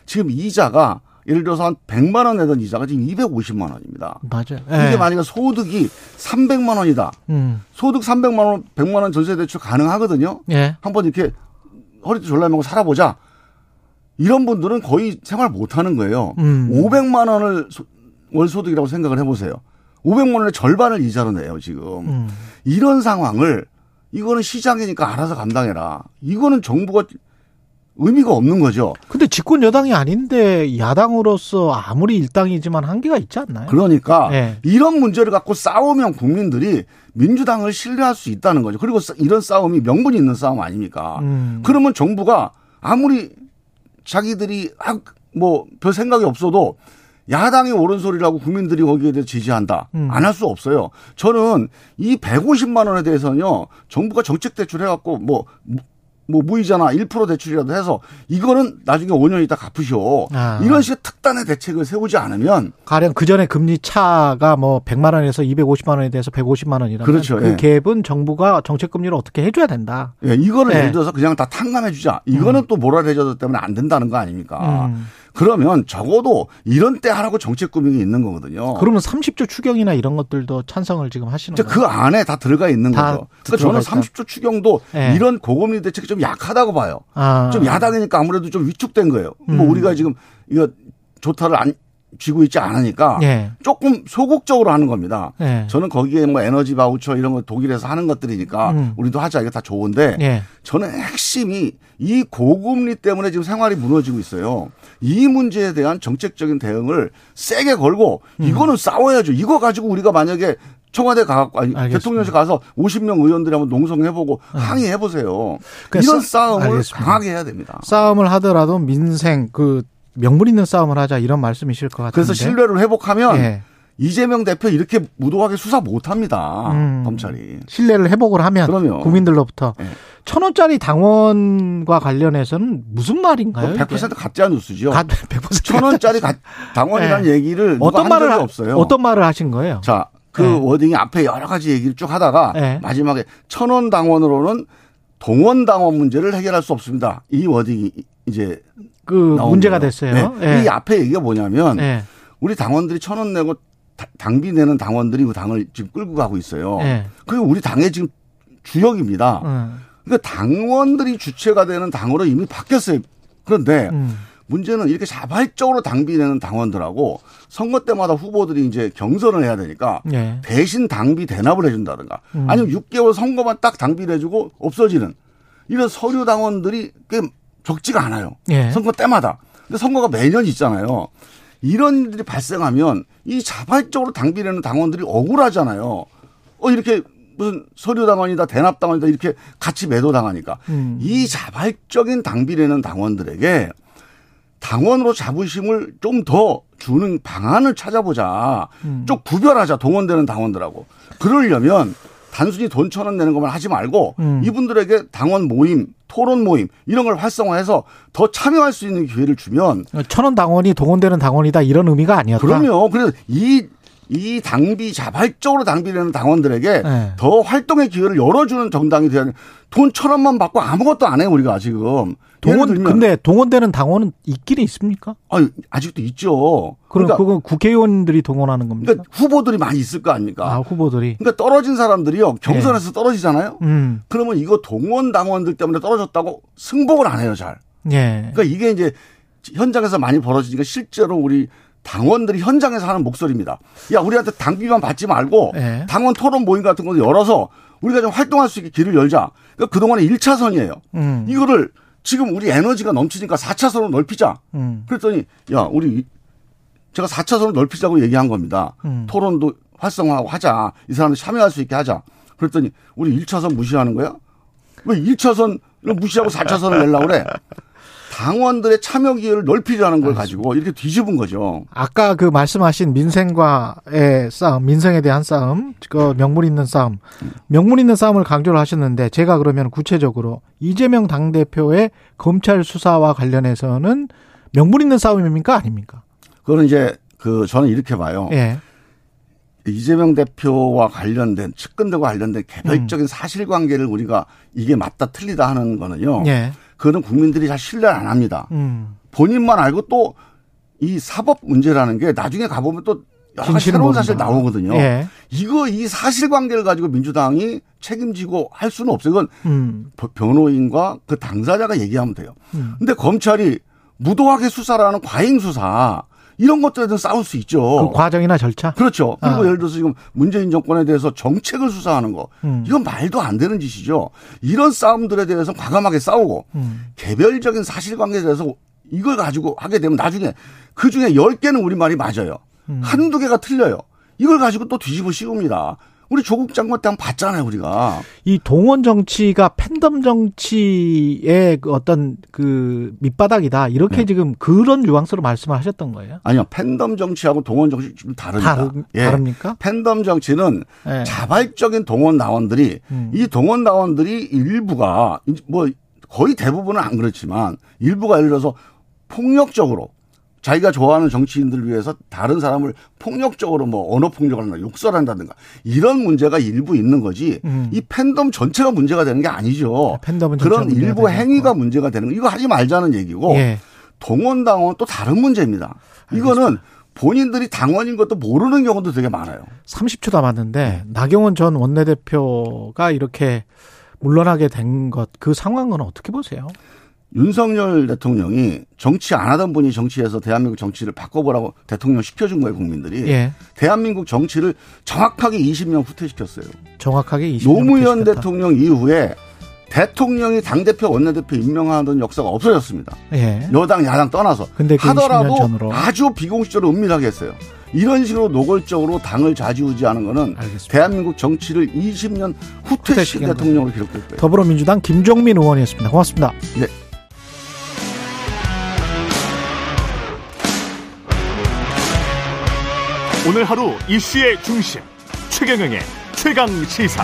지금 이자가 예를 들어서 한 100만 원 내던 이자가 지금 250만 원입니다. 맞아요. 이게 예. 만약에 소득이 300만 원이다. 음. 소득 300만 원, 100만 원 전세 대출 가능하거든요. 예. 한번 이렇게 허리도 졸라매고 살아보자. 이런 분들은 거의 생활 못 하는 거예요. 음. 500만 원을 소- 월 소득이라고 생각을 해보세요. 500만 원의 절반을 이자로 내요, 지금. 음. 이런 상황을 이거는 시장이니까 알아서 감당해라. 이거는 정부가 의미가 없는 거죠. 근데 집권 여당이 아닌데 야당으로서 아무리 일당이지만 한계가 있지 않나요? 그러니까 예. 이런 문제를 갖고 싸우면 국민들이 민주당을 신뢰할 수 있다는 거죠. 그리고 싸- 이런 싸움이 명분이 있는 싸움 아닙니까? 음. 그러면 정부가 아무리 자기들이 뭐 별 생각이 없어도 야당이 옳은 소리라고 국민들이 거기에 대해 지지한다. 음. 안할 수 없어요. 저는 이 150만 원에 대해서는요. 정부가 정책 대출 해갖고 뭐, 뭐 무이자나 1% 대출이라도 해서 이거는 나중에 5년 있다 갚으시오. 아. 이런 식의 특단의 대책을 세우지 않으면 가령 그 전에 금리 차가 뭐 100만 원에서 250만 원에 대해서 150만 원이라면 그렇죠. 그 예. 갭은 정부가 정책 금리를 어떻게 해 줘야 된다. 예, 이거를 네. 예를 들어서 그냥 다 탕감해 주자. 이거는 또 모랄 해저드 때문에 안 된다는 거 아닙니까? 음. 그러면 적어도 이런 때 하라고 정책 꾸미기 있는 거거든요. 그러면 30조 추경이나 이런 것들도 찬성을 지금 하시는 거예요? 그 안에 다 들어가 있는 다 거죠. 그러니까 저는 있다. 30조 추경도 예. 이런 고금리 대책이 좀 약하다고 봐요. 아. 좀 야당이니까 아무래도 좀 위축된 거예요. 뭐 음. 우리가 지금 이거 조타를 안 쥐고 있지 않으니까 예. 조금 소극적으로 하는 겁니다. 예. 저는 거기에 뭐 에너지 바우처 이런 거 독일에서 하는 것들이니까 음. 우리도 하자 이게 다 좋은데 예. 저는 핵심이 이 고금리 때문에 지금 생활이 무너지고 있어요. 이 문제에 대한 정책적인 대응을 세게 걸고 음. 이거는 싸워야죠. 이거 가지고 우리가 만약에 청와대 가갖고 아니 알겠습니다. 대통령실 가서 50명 의원들이 한번 농성해보고 항의해 보세요. 그러니까 이런 싸- 싸움을 알겠습니다. 강하게 해야 됩니다. 싸움을 하더라도 민생 그 명분 있는 싸움을 하자 이런 말씀이실 것 같은데. 그래서 신뢰를 회복하면 예. 이재명 대표 이렇게 무도하게 수사 못합니다. 음. 검찰이. 신뢰를 회복을 하면 그럼요. 국민들로부터 예. 천 원짜리 당원과 관련해서는 무슨 말인가요? 100% 가짜 뉴스죠. 100% 천 원짜리 가- 당원이라는 예. 얘기를 어떤 한 말을 없어요. 어떤 말을 하신 거예요? 자, 그 네. 워딩이 앞에 여러 가지 얘기를 쭉 하다가 네. 마지막에 천 원 당원으로는 동원 당원 문제를 해결할 수 없습니다. 이 워딩이 이제 그 문제가 거예요. 됐어요. 네. 예. 이 앞에 얘기가 뭐냐면 예. 우리 당원들이 천 원 내고 다- 당비 내는 당원들이 그 당을 지금 끌고 가고 있어요. 예. 그리고 우리 당의 지금 주역입니다. 음. 그러니까 당원들이 주체가 되는 당으로 이미 바뀌었어요. 그런데 음. 문제는 이렇게 자발적으로 당비 내는 당원들하고 선거 때마다 후보들이 이제 경선을 해야 되니까 예. 대신 당비 대납을 해준다든가 음. 아니면 6개월 선거만 딱 당비를 해주고 없어지는 이런 서류 당원들이 꽤 적지가 않아요. 예. 선거 때마다. 근데 선거가 매년 있잖아요. 이런 일들이 발생하면 이 자발적으로 당비 내는 당원들이 억울하잖아요. 어, 이렇게 무슨 서류 당원이다, 대납 당원이다, 이렇게 같이 매도 당하니까. 음. 이 자발적인 당비 내는 당원들에게 당원으로 자부심을 좀 더 주는 방안을 찾아보자. 음. 좀 구별하자, 동원되는 당원들하고. 그러려면 단순히 돈 천 원 내는 것만 하지 말고 음. 이분들에게 당원 모임, 토론 모임 이런 걸 활성화해서 더 참여할 수 있는 기회를 주면 천원 당원이 동원되는 당원이다 이런 의미가 아니었다. 그럼요. 그래서 이 이 당비 자발적으로 당비되는 당원들에게 네. 더 활동의 기회를 열어주는 정당이 돼야 돼. 돈천 원만 받고 아무것도 안 해요 우리가 지금. 동원 들면 근데 동원되는 당원은 있기는 있습니까? 아니, 아직도 있죠. 그럼 그러니까, 그건 국회의원들이 동원하는 겁니까? 그러니까 후보들이 많이 있을 거 아닙니까? 아 후보들이. 그러니까 떨어진 사람들이요 경선에서 떨어지잖아요. 음. 그러면 이거 동원 당원들 때문에 떨어졌다고 승복을 안 해요 잘. 예. 그러니까 이게 이제 현장에서 많이 벌어지니까 실제로 우리 당원들이 현장에서 하는 목소리입니다. 야 우리한테 당비만 받지 말고 예. 당원 토론 모임 같은 거 열어서 우리가 좀 활동할 수 있게 길을 열자. 그러니까 그동안에 1차선이에요. 음. 이거를 지금 우리 에너지가 넘치니까 4차선으로 넓히자. 음. 그랬더니 야 우리 제가 4차선을 넓히자고 얘기한 겁니다. 음. 토론도 활성화하고 하자. 이 사람들 참여할 수 있게 하자. 그랬더니 우리 1차선 무시하는 거야? 왜 1차선을 무시하고 4차선을 내려고 그래? 당원들의 참여 기회를 넓히자는 걸 가지고 이렇게 뒤집은 거죠. 아까 그 말씀하신 민생과의 싸움, 민생에 대한 싸움, 그 명분 있는 싸움, 명분 있는 싸움을 강조를 하셨는데 제가 그러면 구체적으로 이재명 당 대표의 검찰 수사와 관련해서는 명분 있는 싸움입니까 아닙니까? 그거는 이제 그 저는 이렇게 봐요. 예. 이재명 대표와 관련된 측근들과 관련된 개별적인 사실관계를 우리가 이게 맞다 틀리다 하는 거는요. 예. 그거는 국민들이 잘 신뢰를 안 합니다. 음. 본인만 알고 또 이 사법 문제라는 게 나중에 가보면 또 여러 가지 새로운 사실 모른다. 나오거든요. 예. 이거 이 사실관계를 가지고 민주당이 책임지고 할 수는 없어요. 이건 음. 버- 변호인과 그 당사자가 얘기하면 돼요. 음. 근데 검찰이 무도하게 수사를 하는 과잉 수사 이런 것들에 대해서 싸울 수 있죠. 그 과정이나 절차. 그렇죠. 그리고 아. 예를 들어서 지금 문재인 정권에 대해서 정책을 수사하는 거. 음. 이건 말도 안 되는 짓이죠. 이런 싸움들에 대해서 과감하게 싸우고 음. 개별적인 사실관계에 대해서 이걸 가지고 하게 되면 나중에 그 중에 10개는 우리말이 맞아요. 음. 한두 개가 틀려요. 이걸 가지고 또 뒤집어 씌웁니다. 우리 조국 장관 때 봤잖아요, 우리가. 이 동원 정치가 팬덤 정치의 그 어떤 그 밑바닥이다. 이렇게 네. 지금 그런 뉘앙스로 말씀을 하셨던 거예요. 아니요, 팬덤 정치하고 동원 정치 좀 다릅니다. 다르, 예. 다릅니까? 팬덤 정치는 예. 자발적인 동원 나원들이 음. 이 동원 나원들이 일부가 뭐 거의 대부분은 안 그렇지만 일부가 예를 들어서 폭력적으로 자기가 좋아하는 정치인들을 위해서 다른 사람을 폭력적으로 뭐 언어 폭력을 한다, 욕설한다든가 이런 문제가 일부 있는 거지 음. 이 팬덤 전체가 문제가 되는 게 아니죠. 팬덤은 그런 일부 행위가. 문제가 되는 거 이거 하지 말자는 얘기고 예. 동원 당원 또 다른 문제입니다. 이거는 본인들이 당원인 것도 모르는 경우도 되게 많아요. 30초 남았는데 나경원 전 원내대표가 이렇게 물러나게 된 것 그 상황은 어떻게 보세요? 윤석열 대통령이 정치 안 하던 분이 정치에서 대한민국 정치를 바꿔보라고 대통령 시켜준 거예요, 국민들이. 예. 대한민국 정치를 정확하게 20년 후퇴시켰어요. 정확하게 20년 노무현 대통령 이후에 대통령이 당대표, 원내대표 임명하던 역사가 없어졌습니다. 예. 여당, 야당 떠나서. 근데 그 하더라도 20년 전으로. 아주 비공식적으로 은밀하게 했어요. 이런 식으로 노골적으로 당을 좌지우지하는 거는 알겠습니다. 대한민국 정치를 20년 후퇴시킨 후퇴시킨 대통령으로 기록될 거예요. 더불어민주당 김종민 의원이었습니다. 고맙습니다. 네. 오늘 하루 이슈의 중심 최경영의 최강 시사.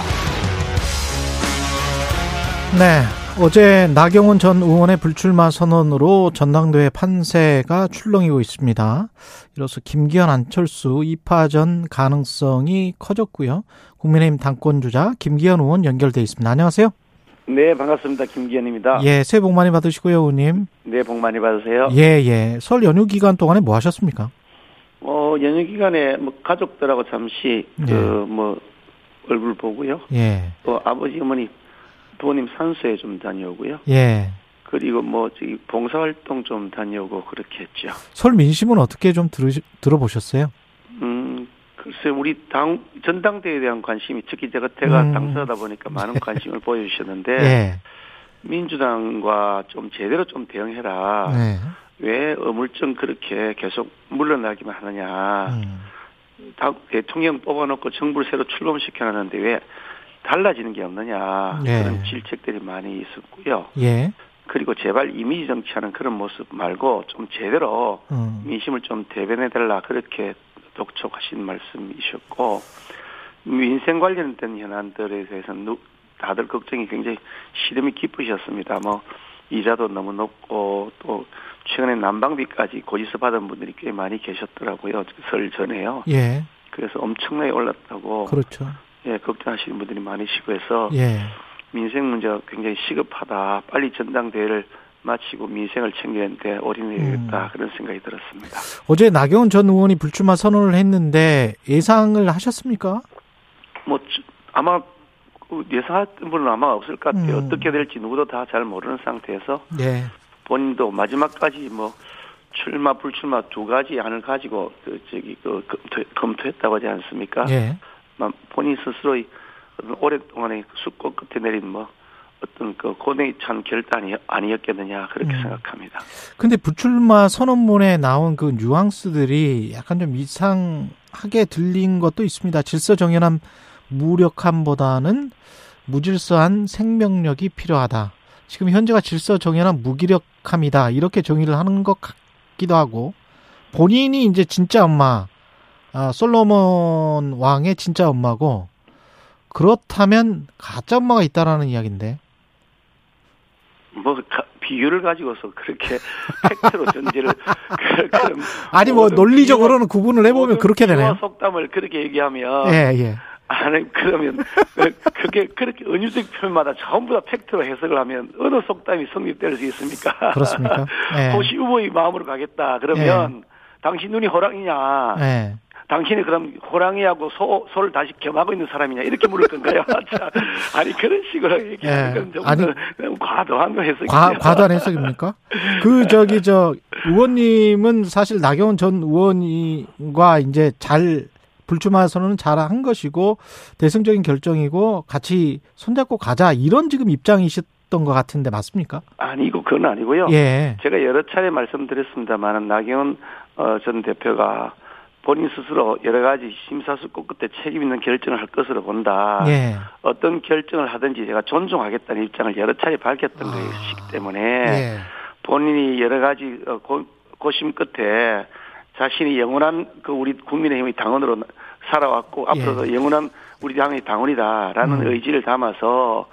네. 어제 나경원 전 의원의 불출마 선언으로 전당대회 판세가 출렁이고 있습니다. 이로써 김기현 안철수 2파전 가능성이 커졌고요. 국민의힘 당권 주자 김기현 의원 연결돼 있습니다. 안녕하세요. 네, 반갑습니다. 김기현입니다. 예, 새해 복 많이 받으시고요, 의원님. 네, 복 많이 받으세요. 예, 예. 설 연휴 기간 동안에 뭐 하셨습니까? 어, 연휴 기간에 뭐 가족들하고 잠시 네. 그뭐 얼굴 보고요. 예, 또 아버지 어머니 부모님 산소에 좀 다녀오고요. 예. 그리고 뭐 저기 봉사활동 좀 다녀오고 그렇게 했죠. 설 민심은 어떻게 좀 들으, 들어보셨어요? 음, 글쎄 우리 당 전당대회에 대한 관심이 특히 제가 제가 음. 당사다 보니까 많은 관심을 보여주셨는데 예. 민주당과 좀 제대로 좀 대응해라. 네. 왜 어물쩡 그렇게 계속 물러나기만 하느냐. 음. 다 대통령 뽑아놓고 정부를 새로 출범시켜놨는데 왜 달라지는 게 없느냐 네. 그런 질책들이 많이 있었고요. 예. 그리고 제발 이미지 정치하는 그런 모습 말고 좀 제대로 음. 민심을 좀 대변해달라 그렇게 독촉하신 말씀이셨고 민생 관련된 현안들에 대해서는 누- 다들 걱정이 굉장히 시름이 깊으셨습니다. 뭐 이자도 너무 높고 또 최근에 난방비까지 고지서 받은 분들이 꽤 많이 계셨더라고요. 설 전에요. 예. 그래서 엄청나게 올랐다고 그렇죠. 예, 걱정하시는 분들이 많으시고 해서 예. 민생 문제가 굉장히 시급하다. 빨리 전당대회를 마치고 민생을 챙기는데 올인해야겠다. 음. 그런 생각이 들었습니다. 어제 나경원 전 의원이 불출마 선언을 했는데 예상을 하셨습니까? 뭐 주- 아마 그 예상했던 분은 아마 없을 것 같아요. 음. 어떻게 될지 누구도 다 잘 모르는 상태에서 예. 본인도 마지막까지 뭐 출마 불출마 두 가지 안을 가지고 그 저기 그 검토, 검토했다고 하지 않습니까? 예. 막 본인 스스로의 오랫동안의 숙고 끝에 내린 뭐 어떤 그 고뇌에 찬 결단이 아니었겠느냐 그렇게 음. 생각합니다. 근데 불출마 선언문에 나온 그 뉘앙스들이 약간 좀 이상하게 들린 것도 있습니다. 질서정연한 무력함보다는 무질서한 생명력이 필요하다. 지금 현재가 질서 정연한 무기력함이다. 이렇게 정의를 하는 것 같기도 하고 본인이 이제 진짜 엄마 아, 솔로몬 왕의 진짜 엄마고 그렇다면 가짜 엄마가 있다라는 이야기인데. 뭐 가- 비유를 가지고서 그렇게 팩트로 전제를 그- 아니 뭐 모든 논리적으로는 구분을 해보면 모든 그렇게 비유와 되네요. 속담을 그렇게 얘기하면 예, 예. 아니 그러면 그- 그게 그렇게 은유적 표현마다 전부 다 팩트로 해석을 하면 어느 속담이 성립될 수 있습니까? 그렇습니까? 예. 호시 우보의 마음으로 가겠다. 그러면 당신 눈이 호랑이냐? 예. 당신이 그럼 호랑이하고 소, 소를 다시 겸하고 있는 사람이냐? 이렇게 물을 건가요? 자, 아니 그런 식으로 얘기하는 예. 건좀 아니, 과도한 해석이에요. 과, 과도한 해석입니까? 그, 저기, 저, 의원님은 사실 나경원 전 의원과 이제 잘, 불출마 선언은 잘한 것이고, 대승적인 결정이고, 같이 손잡고 가자, 이런 지금 입장이셨던 것 같은데, 맞습니까? 아니고 그건 아니고요. 예. 제가 여러 차례 말씀드렸습니다만은 나경원 어, 전 대표가 본인 스스로 여러 가지 심사숙고 끝에 책임 있는 결정을 할 것으로 본다. 예. 어떤 결정을 하든지 제가 존중하겠다는 입장을 여러 차례 밝혔던 아. 것이기 때문에 예. 본인이 여러 가지 어, 고, 고심 끝에 자신이 영원한 그 우리 국민의힘의 당원으로 살아왔고 앞으로도 영원한 우리 당의 당원이다라는 음. 의지를 담아서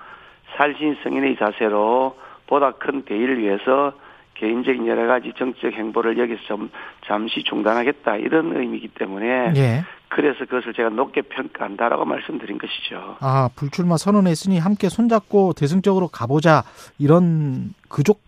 살신 성인의 자세로 보다 큰 대의를 위해서 개인적인 여러 가지 정치적 행보를 여기서 좀 잠시 중단하겠다 이런 의미이기 때문에 예. 그래서 그것을 제가 높게 평가한다라고 말씀드린 것이죠. 아, 불출마 선언했으니 함께 손잡고 대승적으로 가보자, 이런 그족,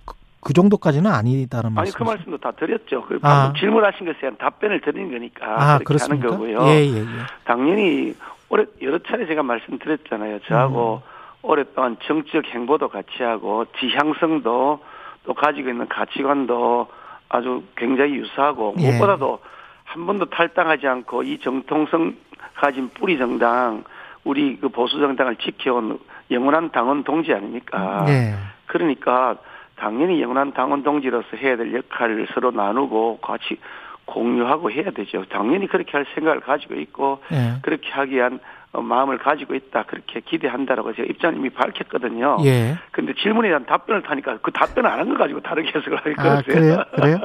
그 정도까지는 아니다는 아니 말씀. 그 말씀도 다 드렸죠. 그 아. 질문하신 것에 대한 답변을 드리는 거니까 아, 그렇게 그렇습니까? 하는 거고요. 예, 예, 예. 당연히 오래 여러 차례 제가 말씀드렸잖아요. 저하고 음. 오랫동안 정치적 행보도 같이 하고 지향성도 또 가지고 있는 가치관도 아주 굉장히 유사하고 예. 무엇보다도 한 번도 탈당하지 않고 이 정통성 가진 뿌리 정당 우리 그 보수 정당을 지켜온 영원한 당원 동지 아닙니까? 예. 그러니까 당연히 영원한 당원 동지로서 해야 될 역할을 서로 나누고 같이 공유하고 해야 되죠. 당연히 그렇게 할 생각을 가지고 있고 예. 그렇게 하기 위한 어, 마음을 가지고 있다. 그렇게 기대한다라고 제가 입장을 이미 밝혔거든요. 예. 근데 질문에 대한 답변을 타니까 그 답변을 안 한 거 가지고 다르게 해석을 하니까 아, 그래요? 그래요?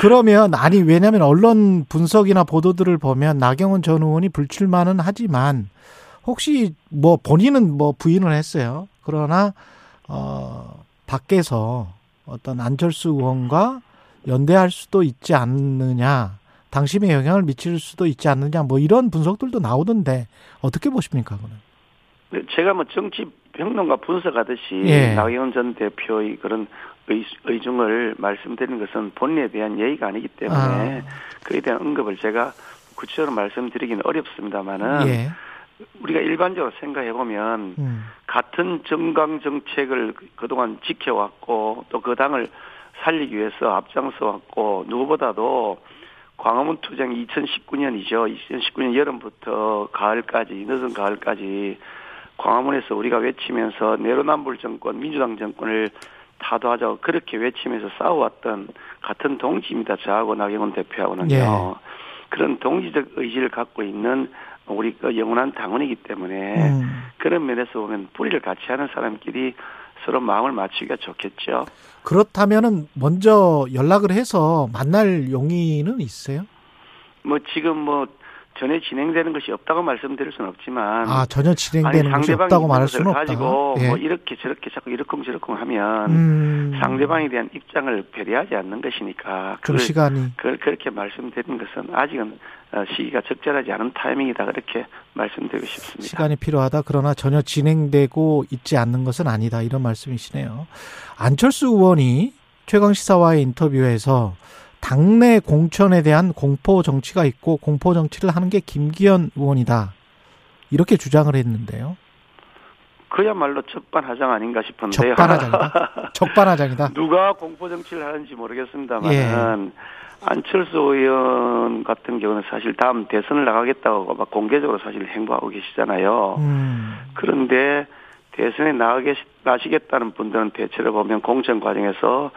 그러면, 아니, 왜냐면 언론 분석이나 보도들을 보면 나경원 전 의원이 불출마는 하지만 혹시 뭐 본인은 뭐 부인을 했어요. 그러나, 어, 밖에서 어떤 안철수 의원과 연대할 수도 있지 않느냐. 당심에 영향을 미칠 수도 있지 않느냐. 뭐 이런 분석들도 나오던데 어떻게 보십니까, 그는? 네, 제가 뭐 정치 평론가 분석하듯이 예. 나경원 전 대표의 그런 의, 의중을 말씀드리는 것은 본인에 대한 예의가 아니기 때문에 아. 그에 대한 언급을 제가 구체적으로 말씀드리기는 어렵습니다만은 예. 우리가 일반적으로 생각해 보면 음. 같은 정강 정책을 그동안 지켜왔고 또 그 당을 살리기 위해서 앞장서 왔고 누구보다도 광화문 투쟁이 2019년이죠. 2019년 여름부터 가을까지 늦은 가을까지 광화문에서 우리가 외치면서 내로남불 정권, 민주당 정권을 타도하자고 그렇게 외치면서 싸워왔던 같은 동지입니다. 저하고 나경원 대표하고는요. 예. 그런 동지적 의지를 갖고 있는 우리 그 영원한 당원이기 때문에 음. 그런 면에서 보면 뿌리를 같이 하는 사람끼리 서로 마음을 맞추기가 좋겠죠. 그렇다면은 먼저 연락을 해서 만날 용의는 있어요? 뭐 지금 뭐 전혀 진행되는 것이 없다고 말씀드릴 수는 없지만 아 전혀 진행되는 것이 없다고 말할 수는. 가지고 예. 뭐 이렇게 저렇게 자꾸 이러쿵저러쿵 하면 음, 상대방에 대한 입장을 배려하지 않는 것이니까 좀 그걸, 시간이 그걸 그렇게 말씀드리는 것은 아직은 어, 시기가 적절하지 않은 타이밍이다 그렇게 말씀드리고 싶습니다. 시간이 필요하다. 그러나 전혀 진행되고 있지 않는 것은 아니다. 이런 말씀이시네요. 안철수 의원이 최강 시사와의 인터뷰에서 당내 공천에 대한 공포 정치가 있고 공포 정치를 하는 게 김기현 의원이다. 이렇게 주장을 했는데요. 그야말로 적반하장 아닌가 싶은데요. 적반하장이다. 적반하장이다. 누가 공포 정치를 하는지 모르겠습니다만 예. 안철수 의원 같은 경우는 사실 다음 대선을 나가겠다고 막 공개적으로 사실 행보하고 계시잖아요. 음, 그런데 대선에 나가게 나시겠다는 분들은 대체로 보면 공천 과정에서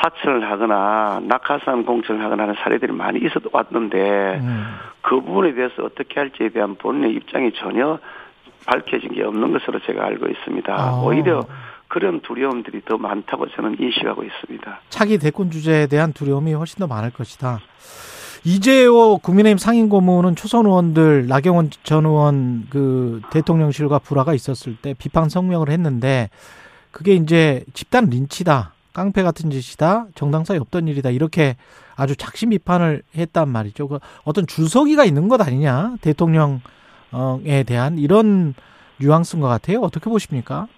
사천을 하거나 낙하산 공천을 하거나 하는 사례들이 많이 있어 왔는데 음. 그 부분에 대해서 어떻게 할지에 대한 본인의 입장이 전혀 밝혀진 게 없는 것으로 제가 알고 있습니다. 아. 오히려 그런 두려움들이 더 많다고 저는 인식하고 있습니다. 차기 대권 주제에 대한 두려움이 훨씬 더 많을 것이다. 이재호 국민의힘 상임고문은 초선 의원들 나경원 전 의원 그 대통령실과 불화가 있었을 때 비판 성명을 했는데 그게 이제 집단 린치다. 깡패 같은 짓이다. 정당사에 없던 일이다. 이렇게 아주 작심 비판을 했단 말이죠. 그 어떤 줄서기가 있는 것 아니냐. 대통령에 대한 이런 뉘앙스인 것 같아요. 어떻게 보십니까?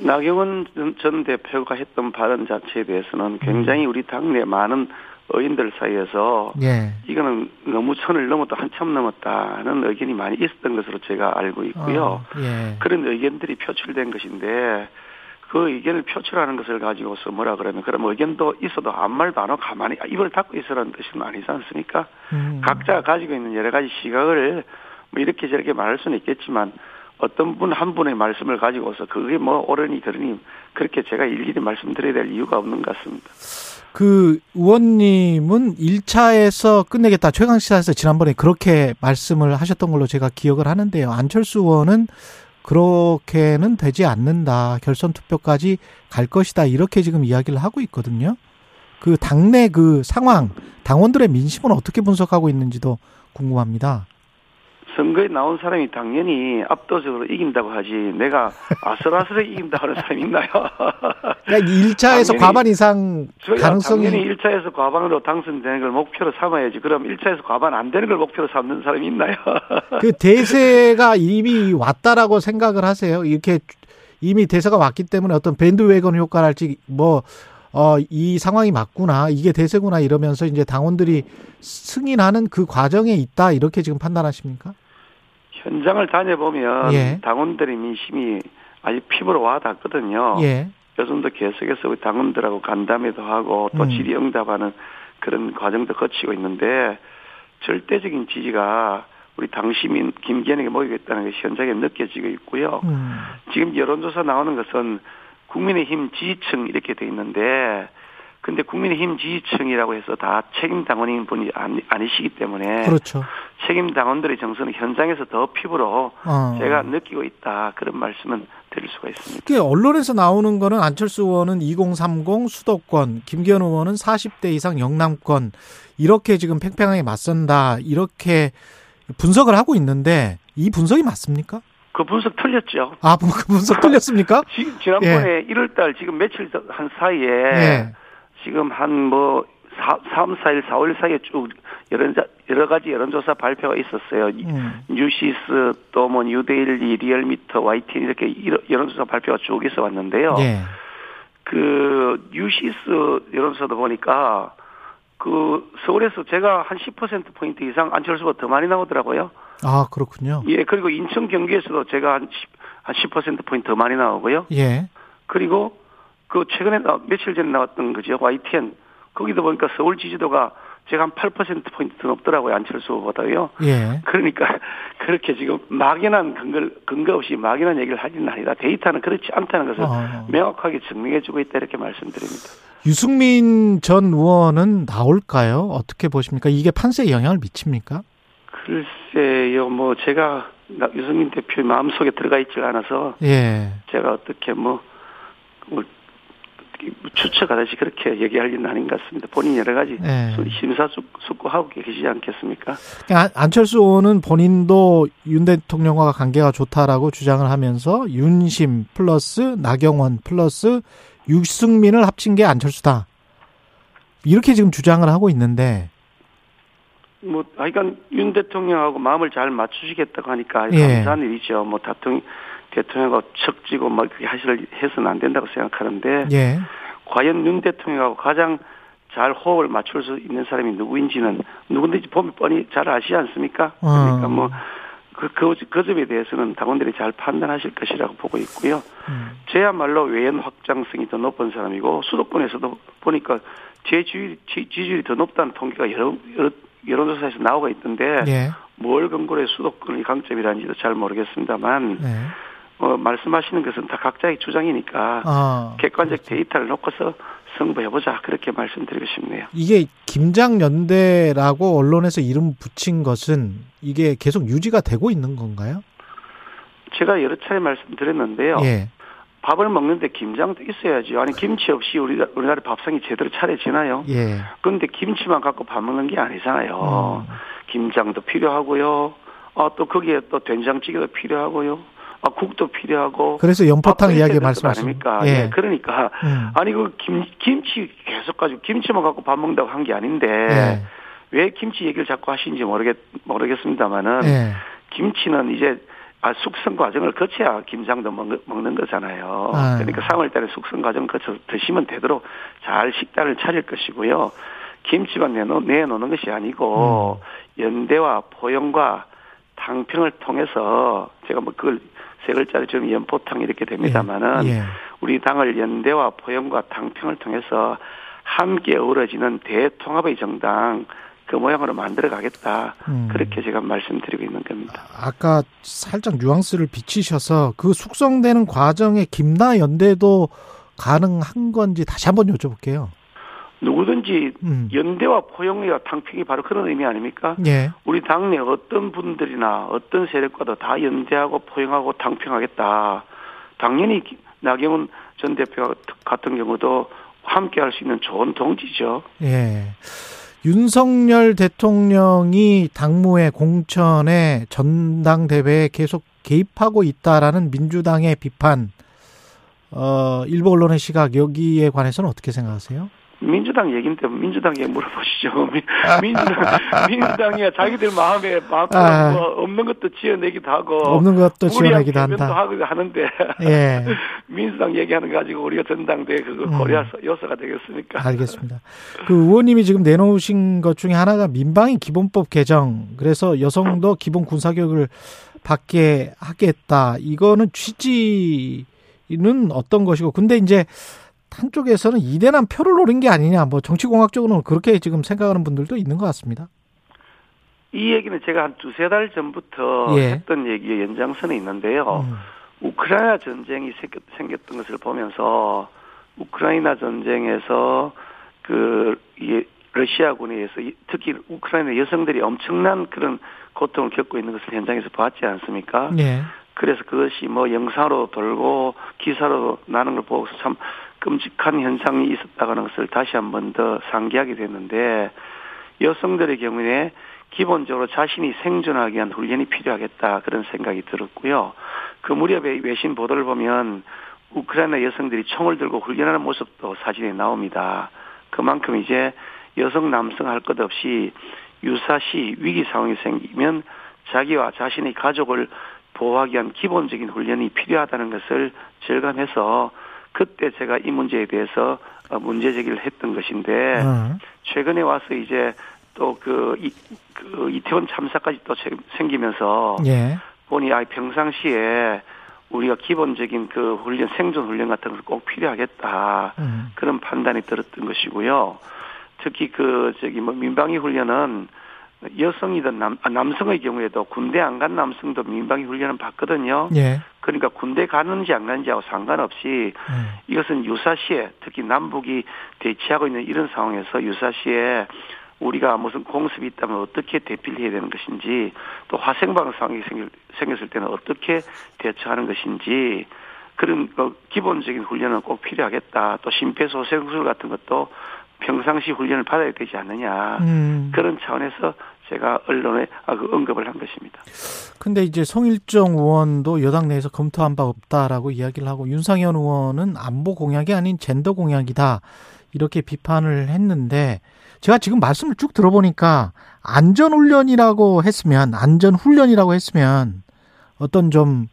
나경원 전- 전 대표가 했던 발언 자체에 대해서는 굉장히 우리 당내 많은 의원들 사이에서 예. 이거는 너무 선을 넘었다 한참 넘었다는 의견이 많이 있었던 것으로 제가 알고 있고요. 어, 예. 그런 의견들이 표출된 것인데 그 의견을 표출하는 것을 가지고서 뭐라 그러면 그럼 의견도 있어도 아무 말도 안 하고 가만히 입을 닫고 있으라는 뜻은 아니지 않습니까? 음. 각자가 가지고 있는 여러 가지 시각을 뭐 이렇게 저렇게 말할 수는 있겠지만 어떤 분 한 분의 말씀을 가지고서 그게 뭐 옳으니 그러니 그렇게 제가 일일이 말씀드려야 될 이유가 없는 것 같습니다. 그 의원님은 1차에서 끝내겠다. 최강시사에서 지난번에 그렇게 말씀을 하셨던 걸로 제가 기억을 하는데요. 안철수 의원은 그렇게는 되지 않는다. 결선 투표까지 갈 것이다. 이렇게 지금 이야기를 하고 있거든요. 그 당내 그 상황, 당원들의 민심은 어떻게 분석하고 있는지도 궁금합니다. 선거에 나온 사람이 당연히 압도적으로 이긴다고 하지 내가 아슬아슬하게 이긴다고 하는 사람이 있나요? 그러니까 1차에서 당연히- 과반 이상 가능성이 당연히 1차에서 과반으로 당선되는 걸 목표로 삼아야지. 그럼 1차에서 과반 안 되는 걸 목표로 삼는 사람이 있나요? 그 대세가 이미 왔다라고 생각을 하세요. 이렇게 이미 대세가 왔기 때문에 어떤 밴드웨건 효과랄지 뭐, 어, 이 상황이 맞구나. 이게 대세구나 이러면서 이제 당원들이 승인하는 그 과정에 있다. 이렇게 지금 판단하십니까? 현장을 다녀보면 예. 당원들의 민심이 아주 피부로 와닿거든요. 예. 요즘도 계속해서 우리 당원들하고 간담회도 하고 또 음. 질의응답하는 그런 과정도 거치고 있는데 절대적인 지지가 우리 당 시민 김기현에게 모이겠다는 것이 현장에 느껴지고 있고요. 음. 지금 여론조사 나오는 것은 국민의힘 지지층 이렇게 돼 있는데 근데 국민의힘 지지층이라고 해서 다 책임 당원인 분이 아니, 아니시기 때문에 그렇죠. 책임 당원들의 정서는 현장에서 더 피부로 어. 제가 느끼고 있다 그런 말씀은 드릴 수가 있습니다. 그 언론에서 나오는 거는 안철수 의원은 2030 수도권, 김기현 의원은 40대 이상 영남권 이렇게 지금 팽팽하게 맞선다. 이렇게 분석을 하고 있는데 이 분석이 맞습니까? 그 분석 틀렸죠. 아, 그 분석 틀렸습니까? 지, 지난번에 1월달 지금 며칠 한 사이에 예. 지금 한뭐 3, 4일, 4월 사이에 쭉 여러, 여러 가지 여론조사 발표가 있었어요. 음. 뉴시스 또 뭐 뉴데일리, 리얼미터, YTN 이렇게 여론조사 발표가 쭉 있어 왔는데요. 예. 그 뉴시스 여론조사도 보니까 그 서울에서 제가 한 10% 포인트 이상 안철수가 더 많이 나오더라고요. 아, 그렇군요. 예, 그리고 인천 경기에서도 제가 한 10, 한10% 포인트 더 많이 나오고요. 예. 그리고 그 최근에 나, 며칠 전에 나왔던 거죠. YTN. 거기도 보니까 서울 지지도가 제가 한 8% 포인트 더 높더라고요. 안철수 후보다요. 예. 그러니까 그렇게 지금 막연한 근거, 근거 없이 막연한 얘기를 하지는 아니다. 데이터는 그렇지 않다는 것을 어. 명확하게 증명해주고 있다 이렇게 말씀드립니다. 유승민 전 의원은 나올까요? 어떻게 보십니까? 이게 판세에 영향을 미칩니까? 글쎄요, 뭐 제가 나- 유승민 대표의 마음속에 들어가 있질 않아서 예. 제가 어떻게 뭐, 뭐 추측하듯이 그렇게 얘기할 일은 아닌 것 같습니다. 본인 여러 가지 네. 심사숙고하고 계시지 않겠습니까? 그러니까 안철수 의원은 본인도 윤 대통령과 관계가 좋다라고 주장을 하면서 윤심 플러스 나경원 플러스 유승민을 합친 게 안철수다. 이렇게 지금 주장을 하고 있는데 뭐, 하여간 윤 대통령하고 마음을 잘 맞추시겠다고 하니까 예. 감사한 일이죠. 뭐, 대통령, 대통령하고 척지고 막 그렇게 하실, 해서는 안 된다고 생각하는데, 예. 과연 윤 대통령하고 가장 잘 호흡을 맞출 수 있는 사람이 누구인지는 누군지 보면 뻔히 잘 아시지 않습니까? 그러니까 어. 뭐, 그, 그, 그 점에 대해서는 당원들이 잘 판단하실 것이라고 보고 있고요. 음. 저야말로 외연 확장성이 더 높은 사람이고 수도권에서도 보니까 제 지지율, 지- 지지율이 더 높다는 통계가 여러, 여러 여론조사에서 나오고 있던데 예. 뭘 근거로 해 수도권이 강점이라는지도 잘 모르겠습니다만 예. 어, 말씀하시는 것은 다 각자의 주장이니까 아, 객관적 데이터를 놓고서 승부해보자 그렇게 말씀드리고 싶네요. 이게 김장연대라고 언론에서 이름 붙인 것은 이게 계속 유지가 되고 있는 건가요? 제가 여러 차례 말씀드렸는데요. 예. 밥을 먹는데 김장도 있어야죠. 아니 김치 없이 우리 우리나라 밥상이 제대로 차려지나요? 예. 그런데 김치만 갖고 밥 먹는 게 아니잖아요. 음. 김장도 필요하고요. 아, 또 거기에 또 된장찌개도 필요하고요. 아, 국도 필요하고. 그래서 연포탕 이야기 말씀하십니까? 예. 예. 그러니까 음. 아니 그 김, 김치 계속 가지고 김치만 갖고 밥 먹는다고 한 게 아닌데 예. 왜 김치 얘기를 자꾸 하시는지 모르겠 모르겠습니다만은 예. 김치는 이제 아, 숙성 과정을 거쳐야 김장도 먹, 먹는 거잖아요. 아. 그러니까 3월달에 숙성 과정 거쳐 드시면 되도록 잘 식단을 차릴 것이고요. 김치만 내놓, 내놓는 것이 아니고 음. 연대와 포용과 당평을 통해서 제가 뭐 그걸 세 글자로 좀 연포탕 이렇게 됩니다만은 예. 우리 당을 연대와 포용과 당평을 통해서 함께 어우러지는 대통합의 정당 그 모양으로 만들어 가겠다. 음. 그렇게 제가 말씀드리고 있는 겁니다. 아까 살짝 뉘앙스를 비치셔서 그 숙성되는 과정에 김나 연대도 가능한 건지 다시 한번 여쭤볼게요. 누구든지 음. 연대와 포용과 당평이 바로 그런 의미 아닙니까? 예. 우리 당내 어떤 분들이나 어떤 세력과도 다 연대하고 포용하고 당평하겠다. 당연히 나경원 전 대표 같은 경우도 함께 할 수 있는 좋은 동지죠. 예. 윤석열 대통령이 당무의 공천에 전당대회에 계속 개입하고 있다라는 민주당의 비판, 어, 일부 언론의 시각, 여기에 관해서는 어떻게 생각하세요? 민주당 얘기인데 민주당에 물어보시죠. 민- 민주당 민주당이 자기들 마음에 마음대로 아. 뭐 없는 것도 지어내기도 하고 없는 것도 표현도 한다. 하고 하는데 예. 민주당 얘기하는 거 가지고 우리가 전당대회 그거 음. 고려 요소가 되겠습니까? 알겠습니다. 그 의원님이 지금 내놓으신 것 중에 하나가 민방위 기본법 개정. 그래서 여성도 기본 군사 교육을 받게 하겠다. 이거는 취지는 어떤 것이고. 근데 이제 한쪽에서는 이대남 표를 노린 게 아니냐. 뭐 정치공학적으로는 그렇게 지금 생각하는 분들도 있는 것 같습니다. 이 얘기는 제가 한 두세 달 전부터 예. 했던 얘기의 연장선에 있는데요. 음. 우크라이나 전쟁이 생겼, 생겼던 것을 보면서 우크라이나 전쟁에서 그 이, 러시아군에 의해서 이- 특히 우크라이나 여성들이 엄청난 그런 고통을 겪고 있는 것을 현장에서 봤지 않습니까? 예. 그래서 그것이 뭐 영상으로 돌고 기사로 나는 걸 보고서 참 끔찍한 현상이 있었다는 것을 다시 한 번 더 상기하게 됐는데 여성들의 경우에 기본적으로 자신이 생존하기 위한 훈련이 필요하겠다 그런 생각이 들었고요. 그 무렵에 외신 보도를 보면 우크라이나 여성들이 총을 들고 훈련하는 모습도 사진에 나옵니다. 그만큼 이제 여성 남성 할 것 없이 유사시 위기 상황이 생기면 자기와 자신의 가족을 보호하기 위한 기본적인 훈련이 필요하다는 것을 절감해서 그때 제가 이 문제에 대해서 어, 문제 제기를 했던 것인데 어. 최근에 와서 이제 또그 그 이태원 참사까지 또 생- 생기면서 예. 보니 아 평상시에 우리가 기본적인 그 훈련 생존 훈련 같은 것을 꼭 필요하겠다 음. 그런 판단이 들었던 것이고요. 특히 그 저기 뭐 민방위 훈련은 여성이든 남 아, 남성의 경우에도 군대 안 간 남성도 민방위 훈련은 받거든요. 예. 그러니까 군대 가는지 안 가는지하고 상관없이 음. 이것은 유사시에 특히 남북이 대치하고 있는 이런 상황에서 유사시에 우리가 무슨 공습이 있다면 어떻게 대피를 해야 되는 것인지 또 화생방 상황이 생길, 생겼을 때는 어떻게 대처하는 것인지 그런 그 기본적인 훈련은 꼭 필요하겠다. 또 심폐소생술 같은 것도 평상시 훈련을 받아야 되지 않느냐. 음. 그런 차원에서 제가 언론에 아, 그 언급을 한 것입니다. 근데 이제 송일정 의원도 여당 내에서 검토한 바 없다라고 이야기를 하고 윤상현 의원은 안보 공약이 아닌 젠더 공약이다. 이렇게 비판을 했는데 제가 지금 말씀을 쭉 들어보니까 안전 훈련이라고 했으면 안전 훈련이라고 했으면 어떤 좀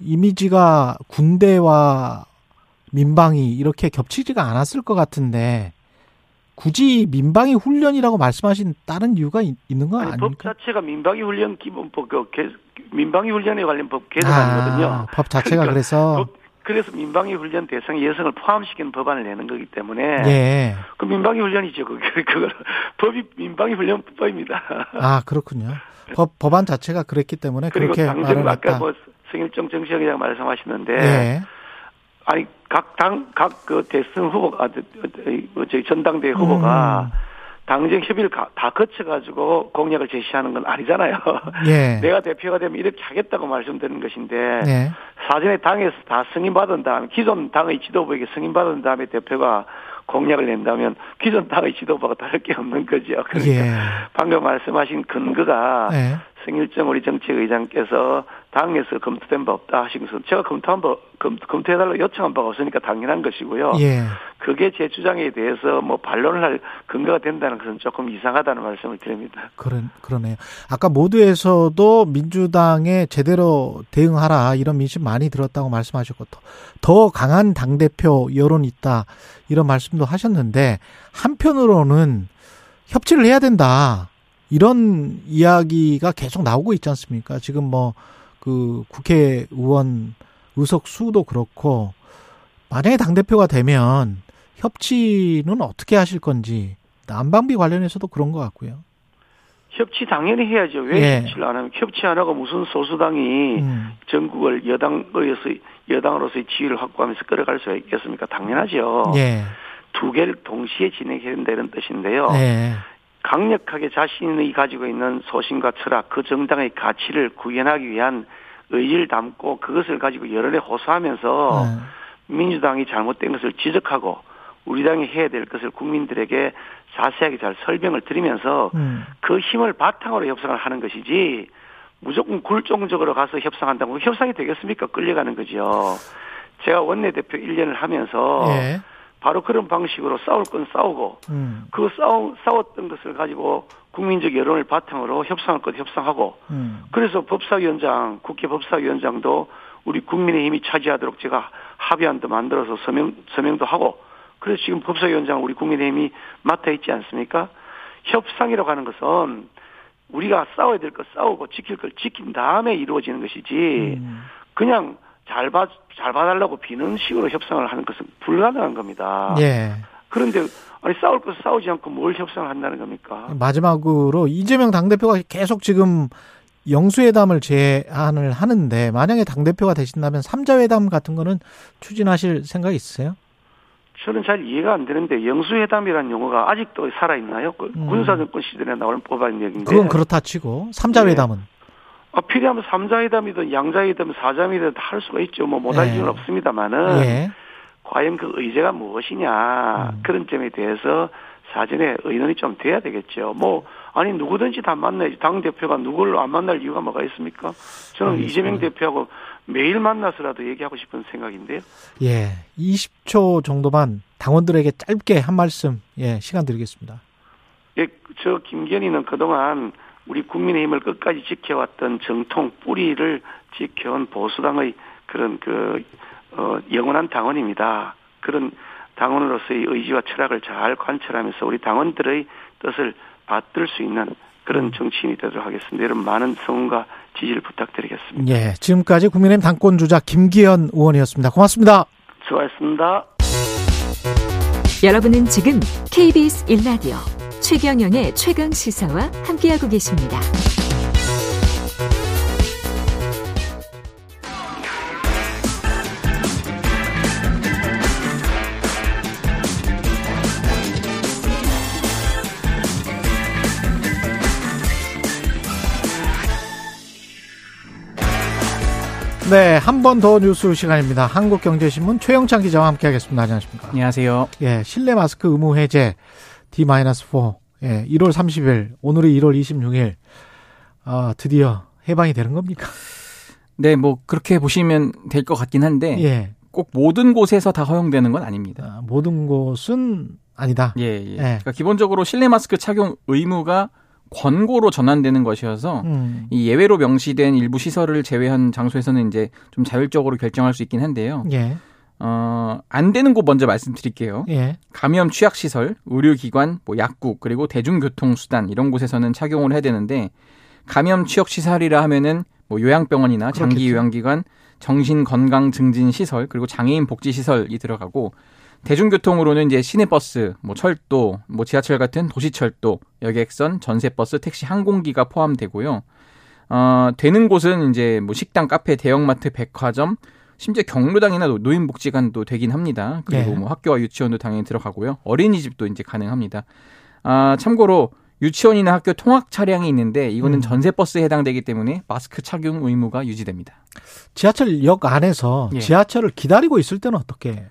이미지가 군대와 민방위 이렇게 겹치지가 않았을 것 같은데 굳이 민방위 훈련이라고 말씀하신 다른 이유가 있, 는 거 아니, 아닙니까? 법 자체가 민방위 훈련 기본법 그 개, 민방위 훈련에 관련 법 개정안이거든요. 아, 법 자체가 그러니까 그래서 법, 그래서 민방위 훈련 대상 여성을 포함시키는 법안을 내는 거기 때문에 예. 그 민방위 훈련이죠. 그 그거 법이 민방위 훈련법입니다. 아 그렇군요. 법 법안 자체가 그랬기 때문에 그리고 그렇게 말을 아까 했다. 뭐 성일정 정치학이라고 말씀하셨는데 예. 아니 각 당 각 그 대선 후보가 아, 저희 전당대회 후보가 음. 당정 협의를 가- 다 거쳐가지고 공약을 제시하는 건 아니잖아요. 예. 내가 대표가 되면 이렇게 하겠다고 말씀드리는 것인데 네. 사전에 당에서 다 승인받은 다음에 기존 당의 지도부에게 승인받은 다음에 대표가 공약을 낸다면 기존 당의 지도부가 다를 게 없는 거죠. 그러니까 예. 방금 말씀하신 근거가 예. 성일정 우리 정치의장께서 당에서 검토된 바 없다 하시면서 제가 검토한 바 검, 검토해달라고 요청한 바가 없으니까 당연한 것이고요. 예. 그게 제 주장에 대해서 뭐 반론을 할 근거가 된다는 것은 조금 이상하다는 말씀을 드립니다. 그러, 그러네요. 아까 모두에서도 민주당에 제대로 대응하라 이런 민심 많이 들었다고 말씀하셨고 더, 더 강한 당 대표 여론 있다 이런 말씀도 하셨는데 한편으로는 협치를 해야 된다 이런 이야기가 계속 나오고 있지 않습니까? 지금 뭐 그 국회의원 의석 수도 그렇고 만약에 당 대표가 되면 협치는 어떻게 하실 건지 난방비 관련해서도 그런 것 같고요. 협치 당연히 해야죠. 왜 예. 협치를 안 하면 협치 안 하고 무슨 소수당이 음. 전국을 여당으로서 여당으로서의 지위를 확보하면서 끌어갈 수가 있겠습니까? 당연하죠. 예. 두 개를 동시에 진행해야 된다 이런 뜻인데요. 예. 강력하게 자신이 가지고 있는 소신과 철학, 그 정당의 가치를 구현하기 위한 의지를 담고 그것을 가지고 여론에 호소하면서 네. 민주당이 잘못된 것을 지적하고 우리 당이 해야 될 것을 국민들에게 자세하게 잘 설명을 드리면서 음. 그 힘을 바탕으로 협상을 하는 것이지 무조건 굴종적으로 가서 협상한다고 협상이 되겠습니까? 끌려가는 거죠. 제가 원내대표 1년을 하면서 예. 바로 그런 방식으로 싸울 건 싸우고 음. 그 싸우, 싸웠던 것을 가지고 국민적 여론을 바탕으로 협상할 것 협상하고 음. 그래서 법사위원장, 국회 법사위원장도 우리 국민의 힘이 차지하도록 제가 합의안도 만들어서 서명, 서명도 하고 그래서 지금 법사위원장 우리 국민의 힘이 맡아 있지 않습니까? 협상이라고 하는 것은 우리가 싸워야 될 것 싸우고 지킬 걸 지킨 다음에 이루어지는 것이지 음. 그냥 잘 봐, 잘 봐달라고 비는 식으로 협상을 하는 것은 불가능한 겁니다. 예. 그런데 아니 싸울 것 싸우지 않고 뭘 협상을 한다는 겁니까? 마지막으로 이재명 당대표가 계속 지금 영수회담을 제안을 하는데 만약에 당대표가 되신다면 삼자회담 같은 거는 추진하실 생각 있으세요? 저는 잘 이해가 안 되는데 영수회담이라는 용어가 아직도 살아 있나요? 그 음. 군사정권 시절에 나오는 법안 얘기인데. 그건 그렇다 치고 삼자회담은 아, 필요하면 삼자회담이든 양자회담, 사자회담 다할 수가 있죠. 뭐 못할 예. 이유는 없습니다만은 예. 과연 그 의제가 무엇이냐 음. 그런 점에 대해서 사전에 의논이 좀 돼야 되겠죠. 뭐 아니 누구든지 다 만나야지 당 대표가 누구를 안 만날 이유가 뭐가 있습니까? 저는 알겠습니다. 이재명 대표하고 매일 만나서라도 얘기하고 싶은 생각인데요. 예. 20초 정도만 당원들에게 짧게 한 말씀 예, 시간 드리겠습니다. 예, 저 김건희는 그동안 우리 국민의힘을 끝까지 지켜왔던 정통 뿌리를 지켜온 보수당의 그런 그 어, 영원한 당원입니다. 그런 당원으로서의 의지와 철학을 잘 관철하면서 우리 당원들의 뜻을 받들 수 있는 그런 정치인이 되도록 하겠습니다. 여러분 많은 성원과 지지를 부탁드리겠습니다. 예. 지금까지 국민의힘 당권 주자 김기현 의원이었습니다. 고맙습니다. 수고하셨습니다. 여러분은 지금 KBS 1라디오 최경영의 최강 시사와 함께하고 계십니다. 네, 한 번 더 뉴스 시간입니다. 한국경제신문 최영찬 기자와 함께하겠습니다. 안녕하십니까? 안녕하세요. 예, 실내 마스크 의무 해제 D-4. 예, 1월 30일, 오늘이 1월 26일. 아, 드디어 해방이 되는 겁니까? 네, 뭐 그렇게 보시면 될 것 같긴 한데 예. 꼭 모든 곳에서 다 허용되는 건 아닙니다. 아, 모든 곳은 아니다. 예, 예. 예. 그러니까 기본적으로 실내 마스크 착용 의무가 권고로 전환되는 것이어서 음. 이 예외로 명시된 일부 시설을 제외한 장소에서는 이제 좀 자율적으로 결정할 수 있긴 한데요. 예. 어, 안 되는 곳 먼저 말씀드릴게요. 예. 감염 취약 시설, 의료 기관, 뭐 약국, 그리고 대중교통 수단 이런 곳에서는 착용을 해야 되는데 감염 취약 시설이라 하면은 뭐 요양병원이나 장기 그렇겠죠. 요양기관, 정신 건강 증진 시설, 그리고 장애인 복지 시설이 들어가고 대중교통으로는 이제 시내버스, 뭐 철도, 뭐 지하철 같은 도시철도, 여객선, 전세버스, 택시, 항공기가 포함되고요. 어, 되는 곳은 이제 뭐 식당, 카페, 대형마트, 백화점, 심지어 경로당이나 노- 노인복지관도 되긴 합니다. 그리고 네. 뭐 학교와 유치원도 당연히 들어가고요. 어린이집도 이제 가능합니다. 아, 참고로 유치원이나 학교 통학 차량이 있는데 이거는 음. 전세 버스에 해당되기 때문에 마스크 착용 의무가 유지됩니다. 지하철역 안에서 예. 지하철을 기다리고 있을 때는 어떻게?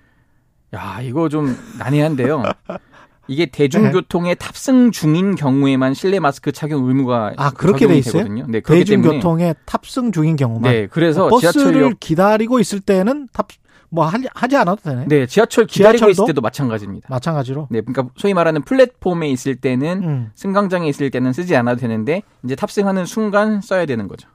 야, 이거 좀 난해한데요. 이게 대중교통에 탑승 중인 경우에만 실내 마스크 착용 의무가 아, 그렇게 돼 있어요? 되거든요. 네, 대중교통에 탑승 중인 경우만. 네, 그래서 버스를 지하철역 기다리고 있을 때는 탑뭐 하지, 하지 않아도 되네. 네, 지하철 기다리고 지하철도? 있을 때도 마찬가지입니다. 마찬가지로. 네, 그러니까 소위 말하는 플랫폼에 있을 때는 음. 승강장에 있을 때는 쓰지 않아도 되는데 이제 탑승하는 순간 써야 되는 거죠.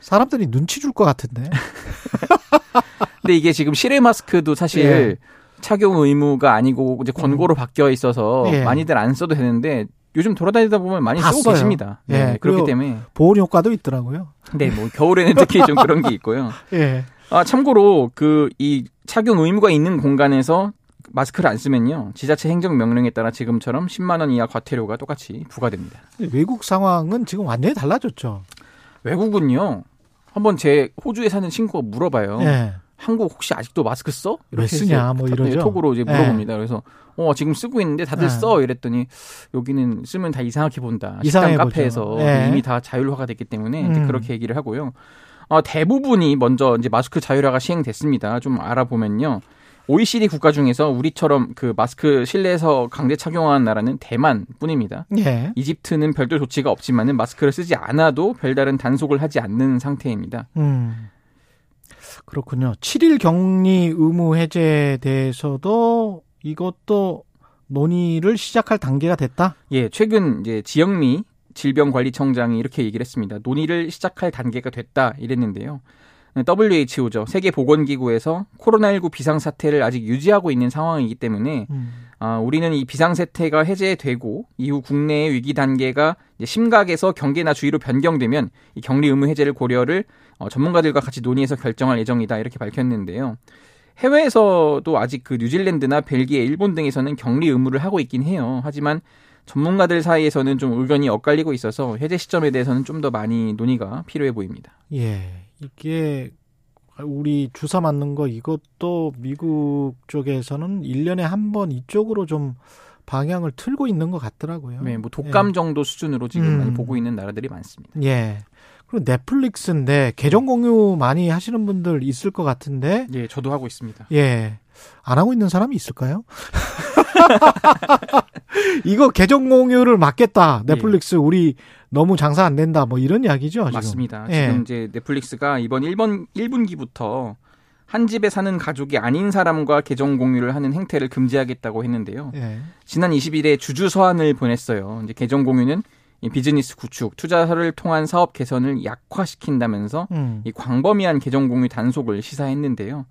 사람들이 눈치 줄 것 같은데. 근데 이게 지금 실외 마스크도 사실 예. 착용 의무가 아니고 이제 권고로 바뀌어 있어서 예. 많이들 안 써도 되는데 요즘 돌아다니다 보면 많이 다 쓰고 써요. 계십니다. 네, 예, 그렇기 그리고 때문에 보온 효과도 있더라고요. 네, 뭐 겨울에는 특히 좀 그런 게 있고요. 예. 아, 참고로 그 이 착용 의무가 있는 공간에서 마스크를 안 쓰면요. 지자체 행정 명령에 따라 지금처럼 10만 원 이하 과태료가 똑같이 부과됩니다. 외국 상황은 지금 완전히 달라졌죠. 외국은요. 한번 제 호주에 사는 친구가 물어봐요. 예. 한국 혹시 아직도 마스크 써? 왜 쓰냐, 뭐 네, 이러죠. 톡으로 이제 예. 물어봅니다. 그래서 어 지금 쓰고 있는데 다들 예. 써 이랬더니 여기는 쓰면 다 이상하게 본다. 식당. 카페에서 예. 이미 다 자율화가 됐기 때문에 음. 그렇게 얘기를 하고요. 어, 대부분이 먼저 이제 마스크 자율화가 시행됐습니다. 좀 알아보면요. OECD 국가 중에서 우리처럼 그 마스크 실내에서 강제 착용하는 나라는 대만뿐입니다. 예. 이집트는 별도 조치가 없지만은 마스크를 쓰지 않아도 별다른 단속을 하지 않는 상태입니다. 음. 그렇군요. 7일 격리 의무 해제에 대해서도 이것도 논의를 시작할 단계가 됐다? 예, 최근 이제 지영미 질병관리청장이 이렇게 얘기를 했습니다. 논의를 시작할 단계가 됐다 이랬는데요. WHO죠. 세계보건기구에서 코로나19 비상사태를 아직 유지하고 있는 상황이기 때문에 음. 아, 우리는 이 비상사태가 해제되고 이후 국내의 위기 단계가 이제 심각에서 경계나 주의로 변경되면 이 격리 의무 해제를 고려를 어, 전문가들과 같이 논의해서 결정할 예정이다 이렇게 밝혔는데요. 해외에서도 아직 그 뉴질랜드나 벨기에, 일본 등에서는 격리 의무를 하고 있긴 해요. 하지만 전문가들 사이에서는 좀 의견이 엇갈리고 있어서 해제 시점에 대해서는 좀 더 많이 논의가 필요해 보입니다. 예. 이게 우리 주사 맞는 거 이것도 미국 쪽에서는 1년에 한 번 이쪽으로 좀 방향을 틀고 있는 것 같더라고요. 네, 뭐 독감 정도 수준으로 지금 음. 많이 보고 있는 나라들이 많습니다. 예. 그리고 넷플릭스인데 계정 공유 많이 하시는 분들 있을 것 같은데 예, 저도 하고 있습니다. 예. 안 하고 있는 사람이 있을까요? 이거 계정 공유를 막겠다. 넷플릭스 우리 너무 장사 안 된다. 뭐 이런 이야기죠. 지금. 맞습니다. 예. 지금 이제 넷플릭스가 이번 1번 1분기부터 한 집에 사는 가족이 아닌 사람과 계정 공유를 하는 행태를 금지하겠다고 했는데요. 예. 지난 20일에 주주 서한을 보냈어요. 이제 계정 공유는 이 비즈니스 구축, 투자를 통한 사업 개선을 약화시킨다면서 음. 이 광범위한 계정 공유 단속을 시사했는데요.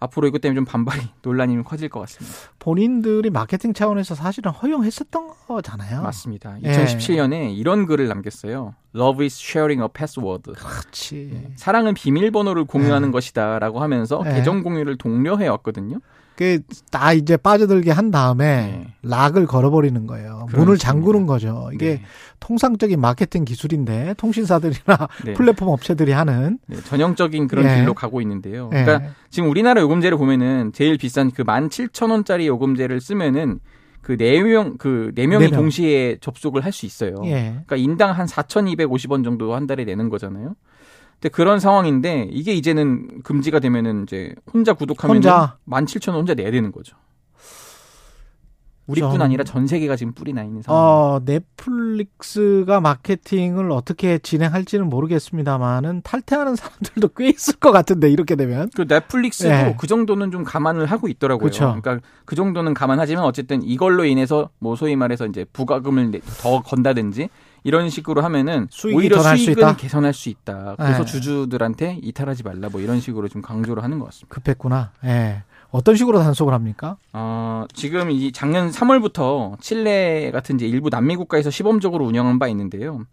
앞으로 이것 때문에 좀 반발이 논란이 커질 것 같습니다. 본인들이 마케팅 차원에서 사실은 허용했었던 거잖아요. 맞습니다. 예. 2017년에 이런 글을 남겼어요. Love is sharing a password. 그렇지. 사랑은 비밀번호를 공유하는 예. 것이다라고 하면서 예. 계정 공유를 독려해 왔거든요. 그다 이제 빠져들게 한 다음에 네. 락을 걸어버리는 거예요. 문을 잠그는 거죠. 이게 네. 통상적인 마케팅 기술인데 통신사들이나 네. 플랫폼 업체들이 하는 네, 전형적인 그런 예. 길로 가고 있는데요. 예. 그러니까 지금 우리나라 요금제를 보면은 제일 비싼 그 17,000원짜리 요금제를 쓰면은 그 4명 그 4명이 네 명. 동시에 접속을 할 수 있어요. 예. 그러니까 인당 한 4,250원 정도 한 달에 내는 거잖아요. 근데 그런 상황인데 이게 이제는 금지가 되면은 이제 혼자 구독하면 혼자. 17,000원 혼자 내야 되는 거죠. 우리뿐 전- 아니라 전 세계가 지금 뿌리 나 있는 상황. 어, 넷플릭스가 마케팅을 어떻게 진행할지는 모르겠습니다만은 탈퇴하는 사람들도 꽤 있을 것 같은데 이렇게 되면 그 넷플릭스도 네. 그 정도는 좀 감안을 하고 있더라고요. 그쵸. 러니까 그 정도는 감안하지만 어쨌든 이걸로 인해서 뭐 소위 말해서 이제 부가금을 내- 더 건다든지 이런 식으로 하면은 오히려 수 수익은? 개선할 수 있다. 그래서 네. 주주들한테 이탈하지 말라 뭐 이런 식으로 좀 강조를 하는 것 같습니다. 급했구나. 예. 어떤 식으로 단속을 합니까? 어, 지금 이 작년 3월부터 칠레 같은 이제 일부 남미 국가에서 시범적으로 운영한 바 있는데요.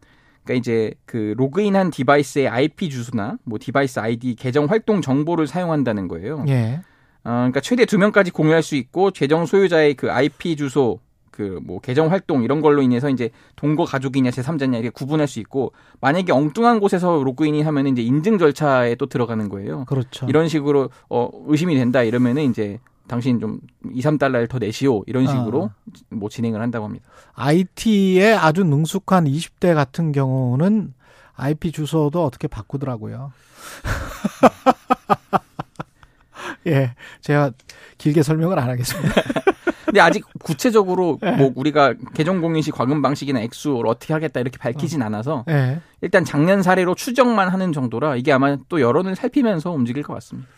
그러니까 이제 그 로그인한 device의 IP 주소나 뭐 device 아이디 계정 활동 정보를 사용한다는 거예요. 예. 어, 그러니까 최대 두 명까지 공유할 수 있고 계정 소유자의 그 IP 주소 그뭐 계정 활동 이런 걸로 인해서 이제 동거 가족이냐 제3자냐 이렇게 구분할 수 있고 만약에 엉뚱한 곳에서 로그인이 하면 이제 인증 절차에 또 들어가는 거예요. 그렇죠. 이런 식으로 어 의심이 된다 이러면은 이제 당신 좀 2, 3달러를 더 내시오 이런 식으로 뭐 진행을 한다고 합니다. IT에 아주 능숙한 20대 같은 경우는 IP 주소도 어떻게 바꾸더라고요. 예, 제가 길게 설명을 안 하겠습니다. 근데 아직 구체적으로 네. 뭐 우리가 계정 공유 시 과금 방식이나 액수를 어떻게 하겠다 이렇게 밝히진 않아서 예. 일단 작년 사례로 추정만 하는 정도라 이게 아마 또 여론을 살피면서 움직일 것 같습니다.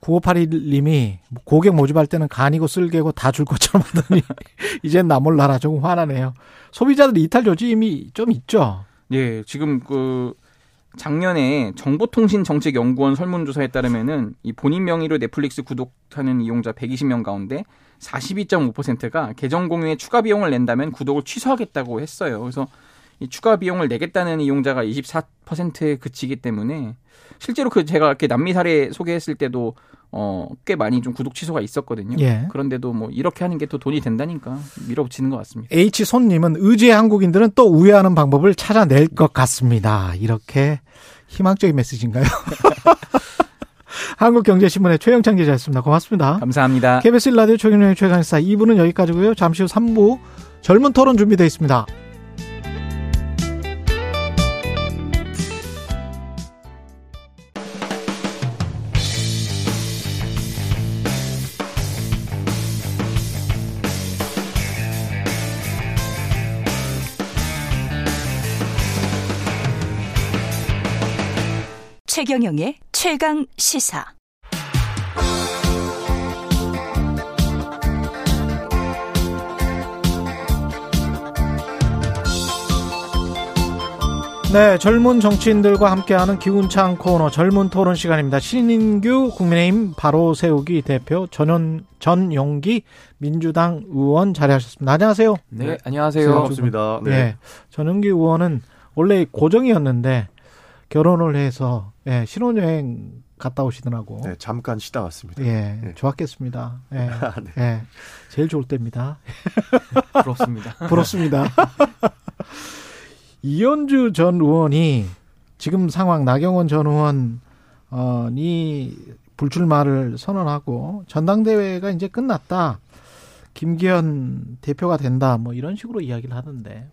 9581님이 고객 모집할 때는 간이고 쓸개고 다 줄 것처럼 하더니 이젠 나 몰라라 조금 화나네요. 소비자들 이탈 조짐이 좀 있죠. 예, 지금 그 작년에 정보통신정책연구원 설문조사에 따르면은 이 본인 명의로 넷플릭스 구독하는 이용자 120명 가운데 42.5%가 계정 공유에 추가 비용을 낸다면 구독을 취소하겠다고 했어요. 그래서 이 추가 비용을 내겠다는 이용자가 24%에 그치기 때문에 실제로 그 제가 이렇게 남미 사례 소개했을 때도 어, 꽤 많이 좀 구독 취소가 있었거든요. 예. 그런데도 뭐 이렇게 하는 게 또 돈이 된다니까 밀어붙이는 것 같습니다. H 손님은 의지의 한국인들은 또 우회하는 방법을 찾아낼 것 같습니다. 이렇게 희망적인 메시지인가요? 한국경제신문의 최영창 기자였습니다. 고맙습니다. 감사합니다. KBS 라디오 최경영의 최강사 2부는 여기까지고요. 잠시 후 3부 젊은 토론 준비되어 있습니다. 최경영의 최강 시사. 네, 젊은 정치인들과 함께하는 기운찬 코너 젊은 토론 시간입니다. 신인규 국민의힘 바로 세우기 대표 전현 전용기 민주당 의원 자리하셨습니다. 안녕하세요. 네, 안녕하세요. 반갑습니다. 네. 전용기 의원은 원래 고정이었는데 결혼을 해서 예, 신혼여행 갔다 오시더라고. 네, 잠깐 쉬다 왔습니다. 예, 네. 좋았겠습니다. 예, 아, 네. 예, 제일 좋을 때입니다. 부럽습니다. 부럽습니다. 이현주 전 의원이 지금 상황 나경원 전 의원이 불출마를 선언하고 전당대회가 이제 끝났다. 김기현 대표가 된다. 뭐 이런 식으로 이야기를 하던데.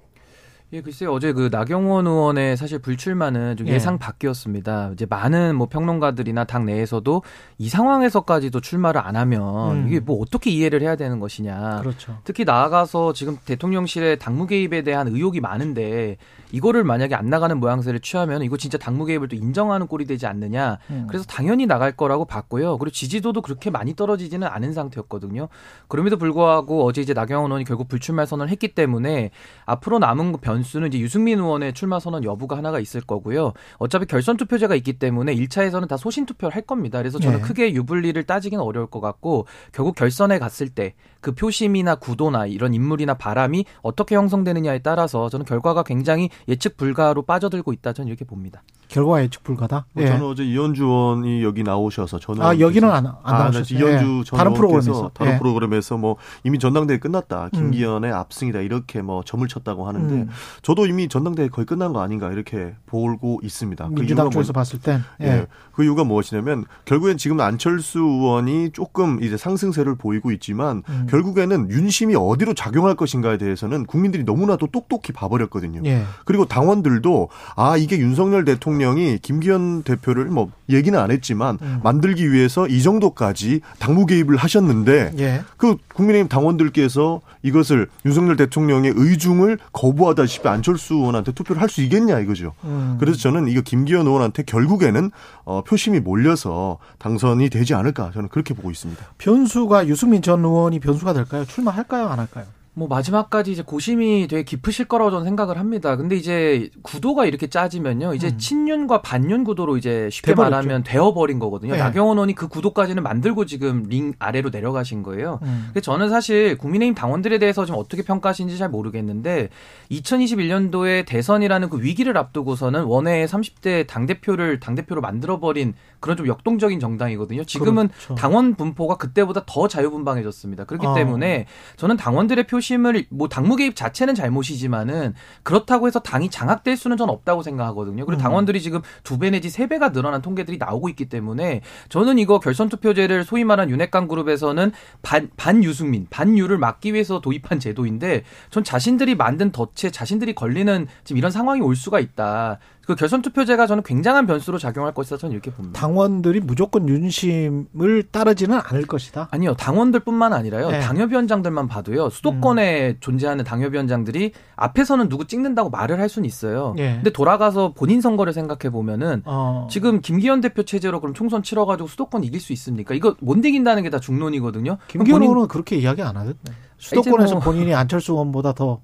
예, 글쎄요. 어제 그 나경원 의원의 사실 불출마는 좀 예. 예상 밖이었습니다. 이제 많은 뭐 평론가들이나 당 내에서도 이 상황에서까지도 출마를 안 하면 음. 이게 뭐 어떻게 이해를 해야 되는 것이냐. 그렇죠. 특히 나아가서 지금 대통령실의 당무 개입에 대한 의혹이 많은데 이거를 만약에 안 나가는 모양새를 취하면 이거 진짜 당무 개입을 또 인정하는 꼴이 되지 않느냐. 음. 그래서 당연히 나갈 거라고 봤고요. 그리고 지지도도 그렇게 많이 떨어지지는 않은 상태였거든요. 그럼에도 불구하고 어제 이제 나경원 의원이 결국 불출마 선언을 했기 때문에 앞으로 남은 변수는 이제 유승민 의원의 출마 선언 여부가 하나가 있을 거고요. 어차피 결선 투표제가 있기 때문에 1차에서는 다 소신 투표를 할 겁니다. 그래서 저는 네. 크게 유불리를 따지기는 어려울 것 같고 결국 결선에 갔을 때 그 표심이나 구도나 이런 인물이나 바람이 어떻게 형성되느냐에 따라서 저는 결과가 굉장히 예측 불가로 빠져들고 있다 저는 이렇게 봅니다. 결과 예측 불가다. 뭐 예. 저는 어제 이현주 의원이 여기 나오셔서 저는 아, 여기는 안- 안 아, 나오셨어요? 이현주 예. 전 다른 프로그램에서. 다른 예. 프로그램에서 뭐 이미 전당대회 끝났다. 음. 김기현의 압승이다. 이렇게 뭐 점을 쳤다고 하는데 음. 저도 이미 전당대회 거의 끝난 거 아닌가 이렇게 보고 있습니다. 그 민주당 이유가 쪽에서 뭐- 봤을 땐. 예. 예. 그 이유가 무엇이냐면 결국엔 지금 안철수 의원이 조금 이제 상승세를 보이고 있지만 음. 결국에는 윤심이 어디로 작용할 것인가에 대해서는 국민들이 너무나도 똑똑히 봐버렸거든요. 예. 그리고 당원들도 아 이게 윤석열 대통령이 김기현 대표를 뭐 얘기는 안 했지만 음. 만들기 위해서 이 정도까지 당무 개입을 하셨는데 예. 그 국민의힘 당원들께서 이것을 윤석열 대통령의 의중을 거부하다시피 안철수 의원한테 투표를 할 수 있겠냐 이거죠. 음. 그래서 저는 이거 김기현 의원한테 결국에는 어, 표심이 몰려서 당선이 되지 않을까 저는 그렇게 보고 있습니다. 변수가 유승민 전 의원이 변수 가 될까요? 출마할까요? 안 할까요? 뭐 마지막까지 이제 고심이 되게 깊으실 거라고 저는 생각을 합니다. 근데 이제 구도가 이렇게 짜지면요. 이제 음. 친윤과 반윤 구도로 이제 쉽게 돼버렸죠. 말하면 되어버린 거거든요. 네. 나경원 의원이 그 구도까지는 만들고 지금 링 아래로 내려가신 거예요. 음. 근데 저는 사실 국민의힘 당원들에 대해서 좀 어떻게 평가하시는지 잘 모르겠는데 2021년도에 대선이라는 그 위기를 앞두고서는 원외에 30대 당대표를 당대표로 만들어버린 그런 좀 역동적인 정당이거든요. 지금은 그렇죠. 당원 분포가 그때보다 더 자유분방해졌습니다. 그렇기 아. 때문에 저는 당원들의 표 심을 뭐 당무 개입 자체는 잘못이지만은 그렇다고 해서 당이 장악될 수는 전 없다고 생각하거든요. 그리고 음. 당원들이 지금 두 배 내지 세 배가 늘어난 통계들이 나오고 있기 때문에 저는 이거 결선 투표제를 소위 말한 윤핵관 그룹에서는 반 반유승민 반유를 막기 위해서 도입한 제도인데 전 자신들이 만든 덫에 자신들이 걸리는 지금 이런 상황이 올 수가 있다. 그 결선 투표제가 저는 굉장한 변수로 작용할 것이다 저는 이렇게 봅니다. 당원들이 무조건 윤심을 따르지는 않을 것이다. 아니요, 당원들뿐만 아니라요. 네. 음. 당협위원장들만 봐도요. 수도권에 존재하는 당협위원장들이 앞에서는 누구 찍는다고 말을 할 수는 있어요. 예. 근데 돌아가서 본인 선거를 생각해 보면은 어. 지금 김기현 대표 체제로 그럼 총선 치러 가지고 수도권 이길 수 있습니까? 이거 못 이긴다는 게 다 중론이거든요. 그럼 김기현 본인- 의원은 그렇게 이야기 안 하던데. 수도권에서 뭐- 본인이 안철수 의원보다 더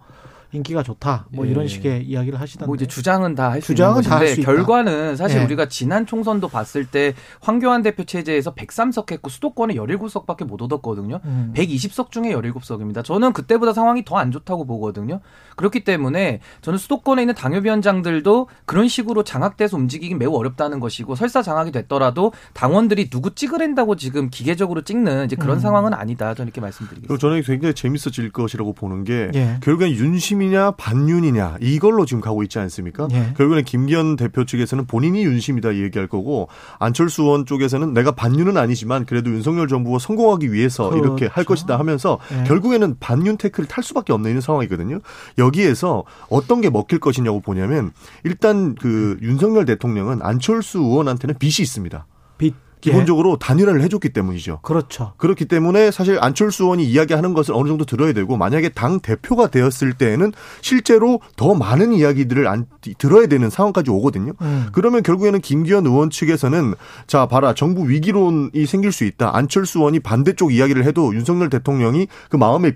인기가 좋다. 뭐 예. 이런 식의 이야기를 하시던데. 뭐 이제 주장은 다 할 수 있는 주장은 다할 것인데 수 있다. 결과는 사실 예. 우리가 지난 총선도 봤을 때 황교안 대표 체제에서 103석 했고 수도권에 17석밖에 못 얻었거든요. 음. 120석 중에 17석입니다. 저는 그때보다 상황이 더 안 좋다고 보거든요. 그렇기 때문에 저는 수도권에 있는 당협위원장들도 그런 식으로 장악돼서 움직이기 매우 어렵다는 것이고 설사 장악이 됐더라도 당원들이 누구 찍으랜다고 지금 기계적으로 찍는 이제 그런 음. 상황은 아니다. 저는 이렇게 말씀드리겠습니다. 그리고 저는 굉장히 재밌어질 것이라고 보는 게 예. 결국엔 윤심 이냐 반윤이냐 이걸로 지금 가고 있지 않습니까? 예. 결국엔 김기현 대표 측에서는 본인이 윤심이다 얘기할 거고 안철수 의원 쪽에서는 내가 반윤은 아니지만 그래도 윤석열 정부가 성공하기 위해서 그렇죠. 이렇게 할 것이다 하면서 예. 결국에는 반윤 태클을 탈 수밖에 없는 상황이거든요. 여기에서 어떤 게 먹힐 것이냐고 보냐면 일단 그 윤석열 대통령은 안철수 의원한테는 빚이 있습니다. 빚. 기본적으로 단일화를 해줬기 때문이죠. 그렇죠. 그렇기 때문에 사실 안철수 의원이 이야기하는 것을 어느 정도 들어야 되고 만약에 당 대표가 되었을 때에는 실제로 더 많은 이야기들을 안, 들어야 되는 상황까지 오거든요. 음. 그러면 결국에는 김기현 의원 측에서는 자 봐라 정부 위기론이 생길 수 있다. 안철수 의원이 반대쪽 이야기를 해도 윤석열 대통령이 그 마음의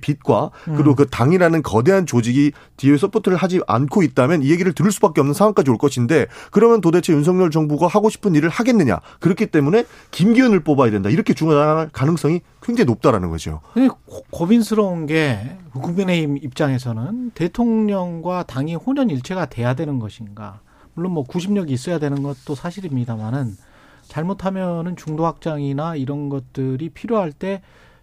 그리고 음. 그 당이라는 거대한 조직이 뒤에 support를 하지 않고 있다면 이 얘기를 들을 수밖에 없는 상황까지 올 것인데 그러면 도대체 윤석열 정부가 하고 싶은 일을 하겠느냐. 그렇기 때문에 김기현을 뽑아야 된다. 이렇게 중요할 가능성이 굉장히 높다라는 거죠. 고민스러운 게 국민의힘 입장에서는 대통령과 당이 혼연일체가 돼야 되는 것인가. 물론 뭐 구심력이 있어야 되는 것도 사실입니다만은 잘못하면은 중도 확장이나 이런 것들이 필요할 때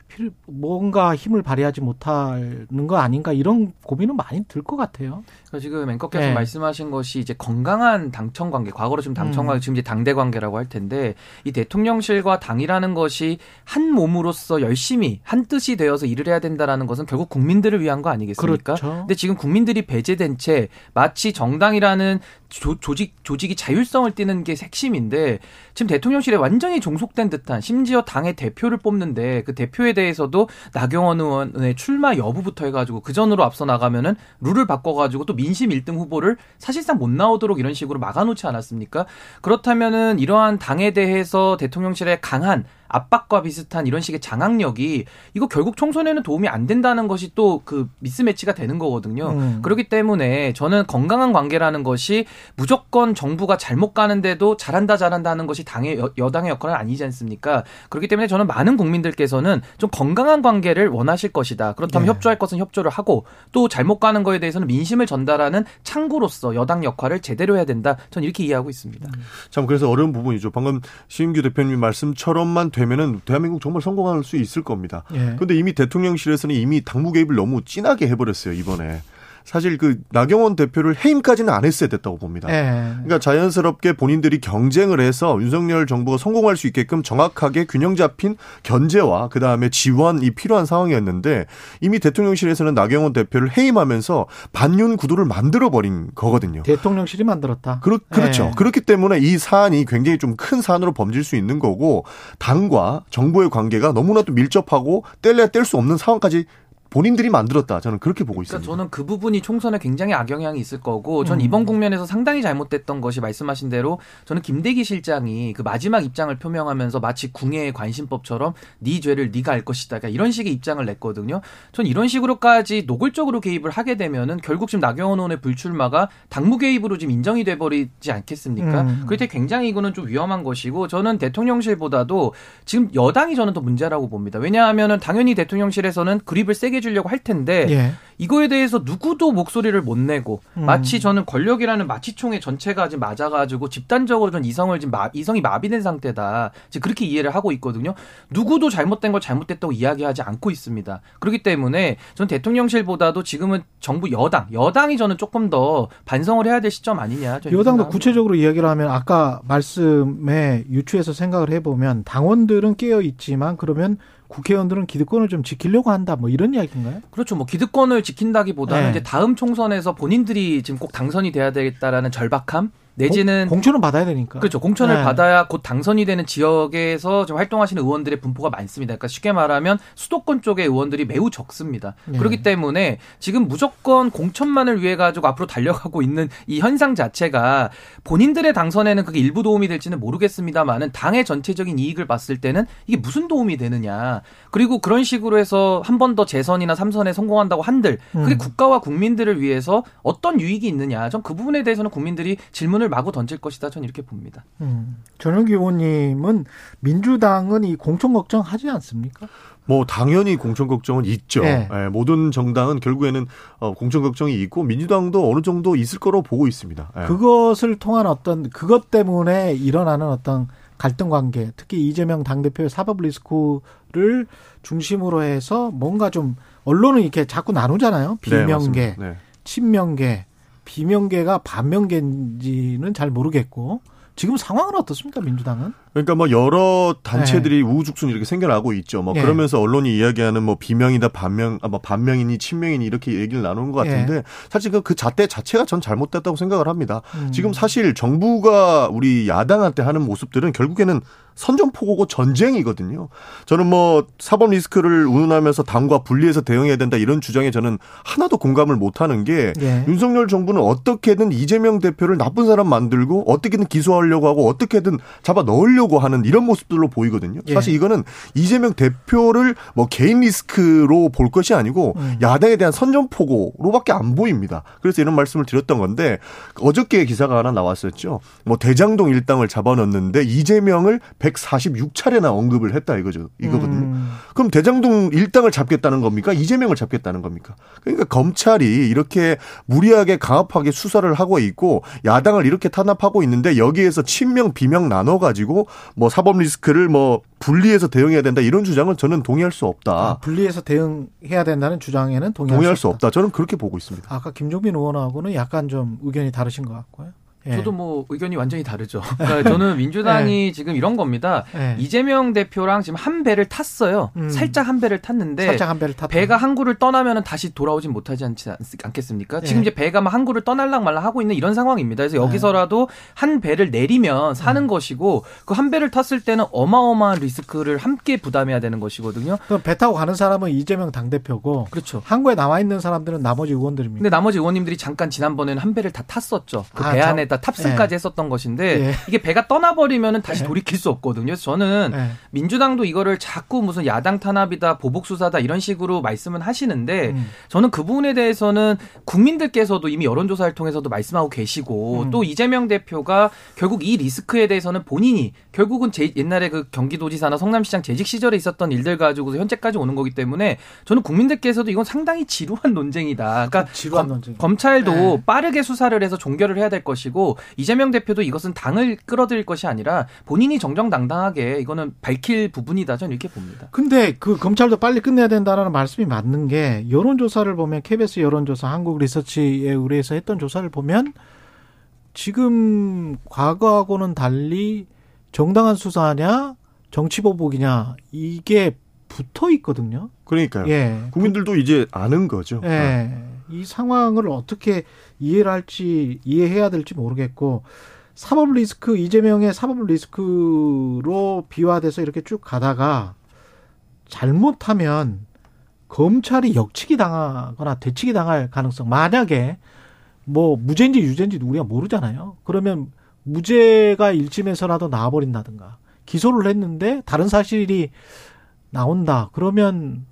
필- 뭔가 힘을 발휘하지 못하는 거 아닌가 이런 고민은 많이 들 것 같아요. 그러니까 지금 앵커께서 네. 말씀하신 것이 이제 건강한 당청 관계, 과거로 지금 당청 음. 관계, 지금 이제 당대 관계라고 할 텐데 이 대통령실과 당이라는 것이 한 몸으로서 열심히 한 뜻이 되어서 일을 해야 된다라는 것은 결국 국민들을 위한 거 아니겠습니까? 그렇죠. 근데 지금 국민들이 배제된 채 마치 정당이라는 조, 조직 조직이 자율성을 띠는 게 핵심인데 지금 대통령실에 완전히 종속된 듯한 심지어 당의 대표를 뽑는데 그 대표에 대해서도 나경원 의원의 출마 여부부터 해가지고 그 전으로 앞서 나가면은 룰을 바꿔가지고 또 민심 1등 후보를 사실상 못 나오도록 이런 식으로 막아놓지 않았습니까? 그렇다면은 이러한 당에 대해서 대통령실의 강한 압박과 비슷한 이런 식의 장악력이 이거 결국 총선에는 도움이 안 된다는 것이 또 그 미스매치가 되는 거거든요. 음. 그렇기 때문에 저는 건강한 관계라는 것이 무조건 정부가 잘못 가는데도 잘한다 잘한다 하는 것이 당의 여, 여당의 역할은 아니지 않습니까? 그렇기 때문에 저는 많은 국민들께서는 좀 건강한 관계를 원하실 것이다. 그렇다면 네. 협조할 것은 협조를 하고 또 잘못 가는 거에 대해서는 민심을 전달하는 창구로서 여당 역할을 제대로 해야 된다. 저는 이렇게 이해하고 있습니다. 참 그래서 어려운 부분이죠. 방금 심규 대표님 말씀처럼만 되면은 대한민국 정말 성공할 수 있을 겁니다. 예. 근데 이미 대통령실에서는 이미 당무 개입을 너무 진하게 해버렸어요 이번에. 사실 그 나경원 대표를 해임까지는 안 했어야 됐다고 봅니다. 예. 그러니까 자연스럽게 본인들이 경쟁을 해서 윤석열 정부가 성공할 수 있게끔 정확하게 균형 잡힌 견제와 그 다음에 지원이 필요한 상황이었는데 이미 대통령실에서는 나경원 대표를 해임하면서 반윤 구도를 만들어 버린 거거든요. 대통령실이 만들었다. 그렇, 그렇죠. 예. 그렇기 때문에 이 사안이 굉장히 좀 큰 사안으로 범질 수 있는 거고 당과 정부의 관계가 너무나도 밀접하고 뗄래야 뗄 수 없는 상황까지 본인들이 만들었다. 저는 그렇게 보고 그러니까 있습니다. 저는 그 부분이 총선에 굉장히 악영향이 있을 거고, 전 음. 이번 국면에서 상당히 잘못됐던 것이 말씀하신 대로 저는 김대기 실장이 그 마지막 입장을 표명하면서 마치 궁예의 관심법처럼 네 죄를 네가 알 것이다. 그러니까 이런 식의 입장을 냈거든요. 전 이런 식으로까지 노골적으로 개입을 하게 되면은 결국 지금 나경원 의원의 불출마가 당무 개입으로 지금 인정이 돼 버리지 않겠습니까? 음. 그럴 때 굉장히 이거는 좀 위험한 것이고 저는 대통령실보다도 지금 여당이 저는 더 문제라고 봅니다. 왜냐하면은 당연히 대통령실에서는 그립을 세게 주려고 할 텐데 예. 이거에 대해서 누구도 목소리를 못 내고 음. 마치 저는 권력이라는 마취총의 전체가 지금 맞아가지고 집단적으로 전 이성을 지금 마, 이성이 마비된 상태다. 지금 그렇게 이해를 하고 있거든요. 누구도 잘못된 걸 잘못됐다고 이야기하지 않고 있습니다. 그렇기 때문에 전 대통령실보다도 지금은 정부 여당 여당이 저는 조금 더 반성을 해야 될 시점 아니냐. 저는 여당도. 구체적으로 이야기를 하면 아까 말씀에 유추해서 생각을 해보면 당원들은 깨어 있지만 그러면 국회의원들은 기득권을 좀 지키려고 한다 뭐 이런 이야기인가요? 그렇죠. 뭐 기득권을 지킨다기보다는 네. 이제 다음 총선에서 본인들이 지금 꼭 당선이 돼야 되겠다라는 절박함 내지는 공, 공천은 받아야 되니까. 그렇죠. 공천을 네. 받아야 곧 당선이 되는 지역에서 좀 활동하시는 의원들의 분포가 많습니다. 그러니까 쉽게 말하면 수도권 쪽의 의원들이 매우 적습니다. 네. 그렇기 때문에 지금 무조건 공천만을 위해 가지고 앞으로 달려가고 있는 이 현상 자체가 본인들의 당선에는 그게 일부 도움이 될지는 모르겠습니다만은 당의 전체적인 이익을 봤을 때는 이게 무슨 도움이 되느냐. 그리고 그런 식으로 해서 한 번 더 재선이나 삼선에 성공한다고 한들 그게 음. 국가와 국민들을 위해서 어떤 유익이 있느냐. 전 그 부분에 대해서는 국민들이 질문을 마구 던질 것이다. 전 이렇게 봅니다. 음. 전용기 의원님은 민주당은 이 공천 걱정 하지 않습니까? 뭐 당연히 공천 걱정은 있죠. 네. 예, 모든 정당은 결국에는 어, 공천 걱정이 있고 민주당도 어느 정도 있을 거라고 보고 있습니다. 예. 그것을 통한 어떤 그것 때문에 일어나는 어떤 갈등 관계, 특히 이재명 당대표의 사법 리스크를 중심으로 해서 뭔가 좀 언론은 이렇게 자꾸 나누잖아요. 네, 비명계, 맞습니다. 네. 친명계, 비명계가 반명계인지는 잘 모르겠고 지금 상황은 어떻습니까, 민주당은? 그러니까 뭐 여러 단체들이 우후죽순 이렇게 생겨나고 있죠. 뭐 네. 그러면서 언론이 이야기하는 뭐 비명이다 반명, 아, 뭐 반명이니 친명이니 이렇게 얘기를 나누는 것 같은데 예. 사실 그, 그 잣대 자체가 전 잘못됐다고 생각을 합니다. 음. 지금 사실 정부가 우리 야당한테 하는 모습들은 결국에는 선전포고고 전쟁이거든요. 저는 뭐 사법 리스크를 운운하면서 당과 분리해서 대응해야 된다 이런 주장에 저는 하나도 공감을 못하는 게 예. 윤석열 정부는 어떻게든 이재명 대표를 나쁜 사람 만들고 어떻게든 기소하려고 하고 어떻게든 잡아 넣으려고 하는 이런 모습들로 보이거든요. 예. 사실 이거는 이재명 대표를 뭐 개인 리스크로 볼 것이 아니고 음. 야당에 대한 선전포고로밖에 안 보입니다. 그래서 이런 말씀을 드렸던 건데 어저께 기사가 하나 나왔었죠. 뭐 대장동 일당을 잡아넣는데 이재명을 146차례나 언급을 했다 이거죠. 이거거든요. 음. 그럼 대장동 일당을 잡겠다는 겁니까? 이재명을 잡겠다는 겁니까? 그러니까 검찰이 이렇게 무리하게 강압하게 수사를 하고 있고 야당을 이렇게 탄압하고 있는데 여기에서 친명 비명 나눠 가지고 뭐 사법 리스크를 뭐 분리해서 대응해야 된다 이런 주장은 저는 동의할 수 없다. 아, 분리해서 대응해야 된다는 주장에는 동의할, 동의할 수수 없다. 없다. 저는 그렇게 보고 있습니다. 아까 김종빈 의원하고는 약간 좀 의견이 다르신 것 같고요. 예. 저도 뭐 의견이 완전히 다르죠. 그러니까 저는 민주당이 지금 이런 겁니다. 예. 이재명 대표랑 지금 한 배를 탔어요. 음. 살짝 한 배를 탔는데 살짝 한 배를. 배가 항구를 떠나면은 다시 돌아오진 못하지 않지 않, 않겠습니까? 지금 예. 이제 배가 막 항구를 떠날랑 말랑 하고 있는 이런 상황입니다. 그래서 여기서라도 한 배를 내리면 사는 것이고 그 한 배를 탔을 때는 어마어마한 리스크를 함께 부담해야 되는 것이거든요. 그럼 배 타고 가는 사람은 이재명 당 대표고 그렇죠. 항구에 나와 있는 사람들은 나머지 의원들입니다. 근데 나머지 의원님들이 잠깐 지난번에는 한 배를 다 탔었죠. 그 아, 배. 안에 다 탑승까지 예. 했었던 것인데 예. 이게 배가 떠나버리면은 다시 예. 돌이킬 수 없거든요. 저는 예. 민주당도 이거를 자꾸 무슨 야당 탄압이다, 보복 수사다 이런 식으로 말씀은 하시는데 음. 저는 그 부분에 대해서는 국민들께서도 이미 여론조사를 통해서도 말씀하고 계시고 음. 또 이재명 대표가 결국 이 리스크에 대해서는 본인이 결국은 제 옛날에 그 경기도지사나 성남시장 재직 시절에 있었던 일들 가지고서 현재까지 오는 거기 때문에 저는 국민들께서도 이건 상당히 지루한 논쟁이다. 그러니까 지루한 검- 논쟁. 검찰도 네. 빠르게 수사를 해서 종결을 해야 될 것이고 것이고 이재명 대표도 이것은 당을 끌어들일 것이 아니라 본인이 정정당당하게 이거는 밝힐 부분이다 저는 이렇게 봅니다. 근데 그 검찰도 빨리 끝내야 된다라는 말씀이 맞는 게 여론조사를 보면 KBS 여론조사 한국 리서치에 의뢰해서 했던 조사를 보면 지금 과거하고는 달리 정당한 수사냐 정치 보복이냐 이게 붙어 있거든요. 그러니까요. 예. 국민들도 이제 아는 거죠. 예. 이 상황을 어떻게 이해를 할지 이해해야 될지 모르겠고 사법 리스크 이재명의 사법 리스크로 비화돼서 이렇게 쭉 가다가 잘못하면 검찰이 역치기 당하거나 되치기 당할 가능성 만약에 뭐 무죄인지 유죄인지 우리가 모르잖아요. 그러면 무죄가 일심에서라도 나와버린다든가 기소를 했는데 다른 사실이 나온다. 그러면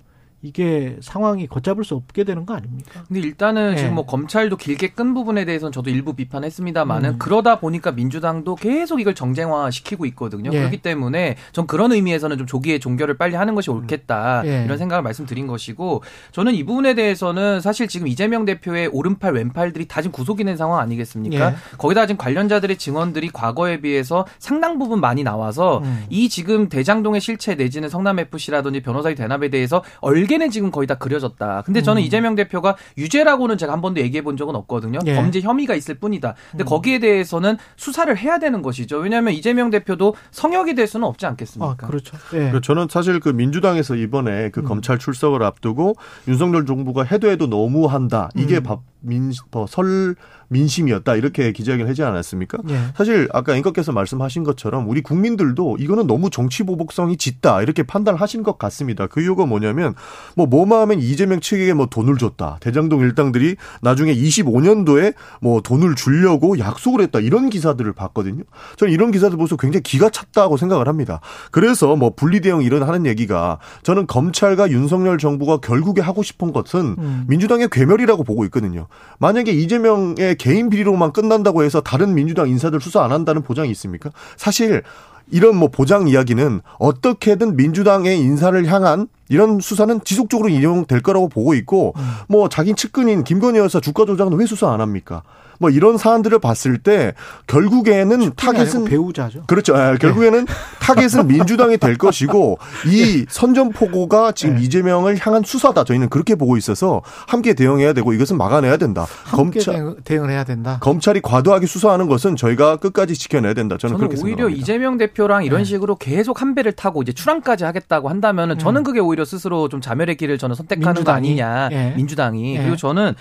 이게 상황이 걷잡을 수 없게 되는 거 아닙니까? 근데 일단은 네. 지금 뭐 검찰도 길게 끈 부분에 대해서는 저도 일부 비판했습니다만은 음. 그러다 보니까 민주당도 계속 이걸 정쟁화 시키고 있거든요. 예. 그렇기 때문에 전 그런 의미에서는 좀 조기에 종결을 빨리 하는 것이 옳겠다 예. 이런 생각을 말씀드린 것이고 저는 이 부분에 대해서는 사실 지금 이재명 대표의 오른팔 왼팔들이 다 지금 구속이 된 상황 아니겠습니까? 예. 거기다 지금 관련자들의 증언들이 과거에 비해서 상당 부분 많이 나와서 음. 이 지금 대장동의 실체 내지는 성남 FC라든지 변호사의 대납에 대해서 얼개 는 지금 거의 다 그려졌다. 근데 저는 음. 이재명 대표가 유죄라고는 제가 한 번도 얘기해 본 적은 없거든요. 예. 범죄 혐의가 있을 뿐이다. 근데 음. 거기에 대해서는 수사를 해야 되는 것이죠. 왜냐하면 이재명 대표도 성역이 될 수는 없지 않겠습니까? 아, 그렇죠. 예. 그 저는 사실 그 민주당에서 이번에 그 음. 검찰 출석을 앞두고 윤석열 정부가 해도 해도 너무한다. 이게 음. 밥, 민, 어, 설 민심이었다. 이렇게 기자회견을 하지 않았습니까? 예. 사실 아까 앵커께서 말씀하신 것처럼 우리 국민들도 이거는 너무 정치 보복성이 짙다. 이렇게 판단을 하신 것 같습니다. 그 이유가 뭐냐면 뭐 뭐만 하면 이재명 측에게 뭐 돈을 줬다. 대장동 일당들이 나중에 25년도에 뭐 돈을 주려고 약속을 했다. 이런 기사들을 봤거든요. 저는 이런 기사들 보면서 굉장히 기가 찼다고 생각을 합니다. 그래서 뭐 분리 대응 이런 하는 얘기가 저는 검찰과 윤석열 정부가 결국에 하고 싶은 것은 음. 민주당의 괴멸이라고 보고 있거든요. 만약에 이재명의 개인 비리로만 끝난다고 해서 다른 민주당 인사들 수사 안 한다는 보장이 있습니까? 사실 이런 뭐 보장 이야기는 어떻게든 민주당의 인사를 향한 이런 수사는 지속적으로 인용될 거라고 보고 있고 뭐 자기 측근인 김건희 여사 주가 조작은 왜 수사 안 합니까? 뭐 이런 사안들을 봤을 때 결국에는 타겟은 배우자죠. 그렇죠. 예, 결국에는 타겟은 민주당이 될 것이고 이 선전포고가 지금 이재명을 향한 수사다. 저희는 그렇게 보고 있어서 함께 대응해야 되고 이것은 막아내야 된다. 함께 검찰 대응- 대응을 해야 된다. 검찰이 과도하게 수사하는 것은 저희가 끝까지 지켜내야 된다. 저는, 저는 그렇게 오히려 생각합니다. 이재명 대표랑 이런 네. 식으로 계속 한 배를 타고 이제 출항까지 하겠다고 한다면은 저는 그게 오히려 스스로 좀 자멸의 길을 저는 선택하는 거 민주당이? 아니냐 예. 민주당이 예. 그리고 저는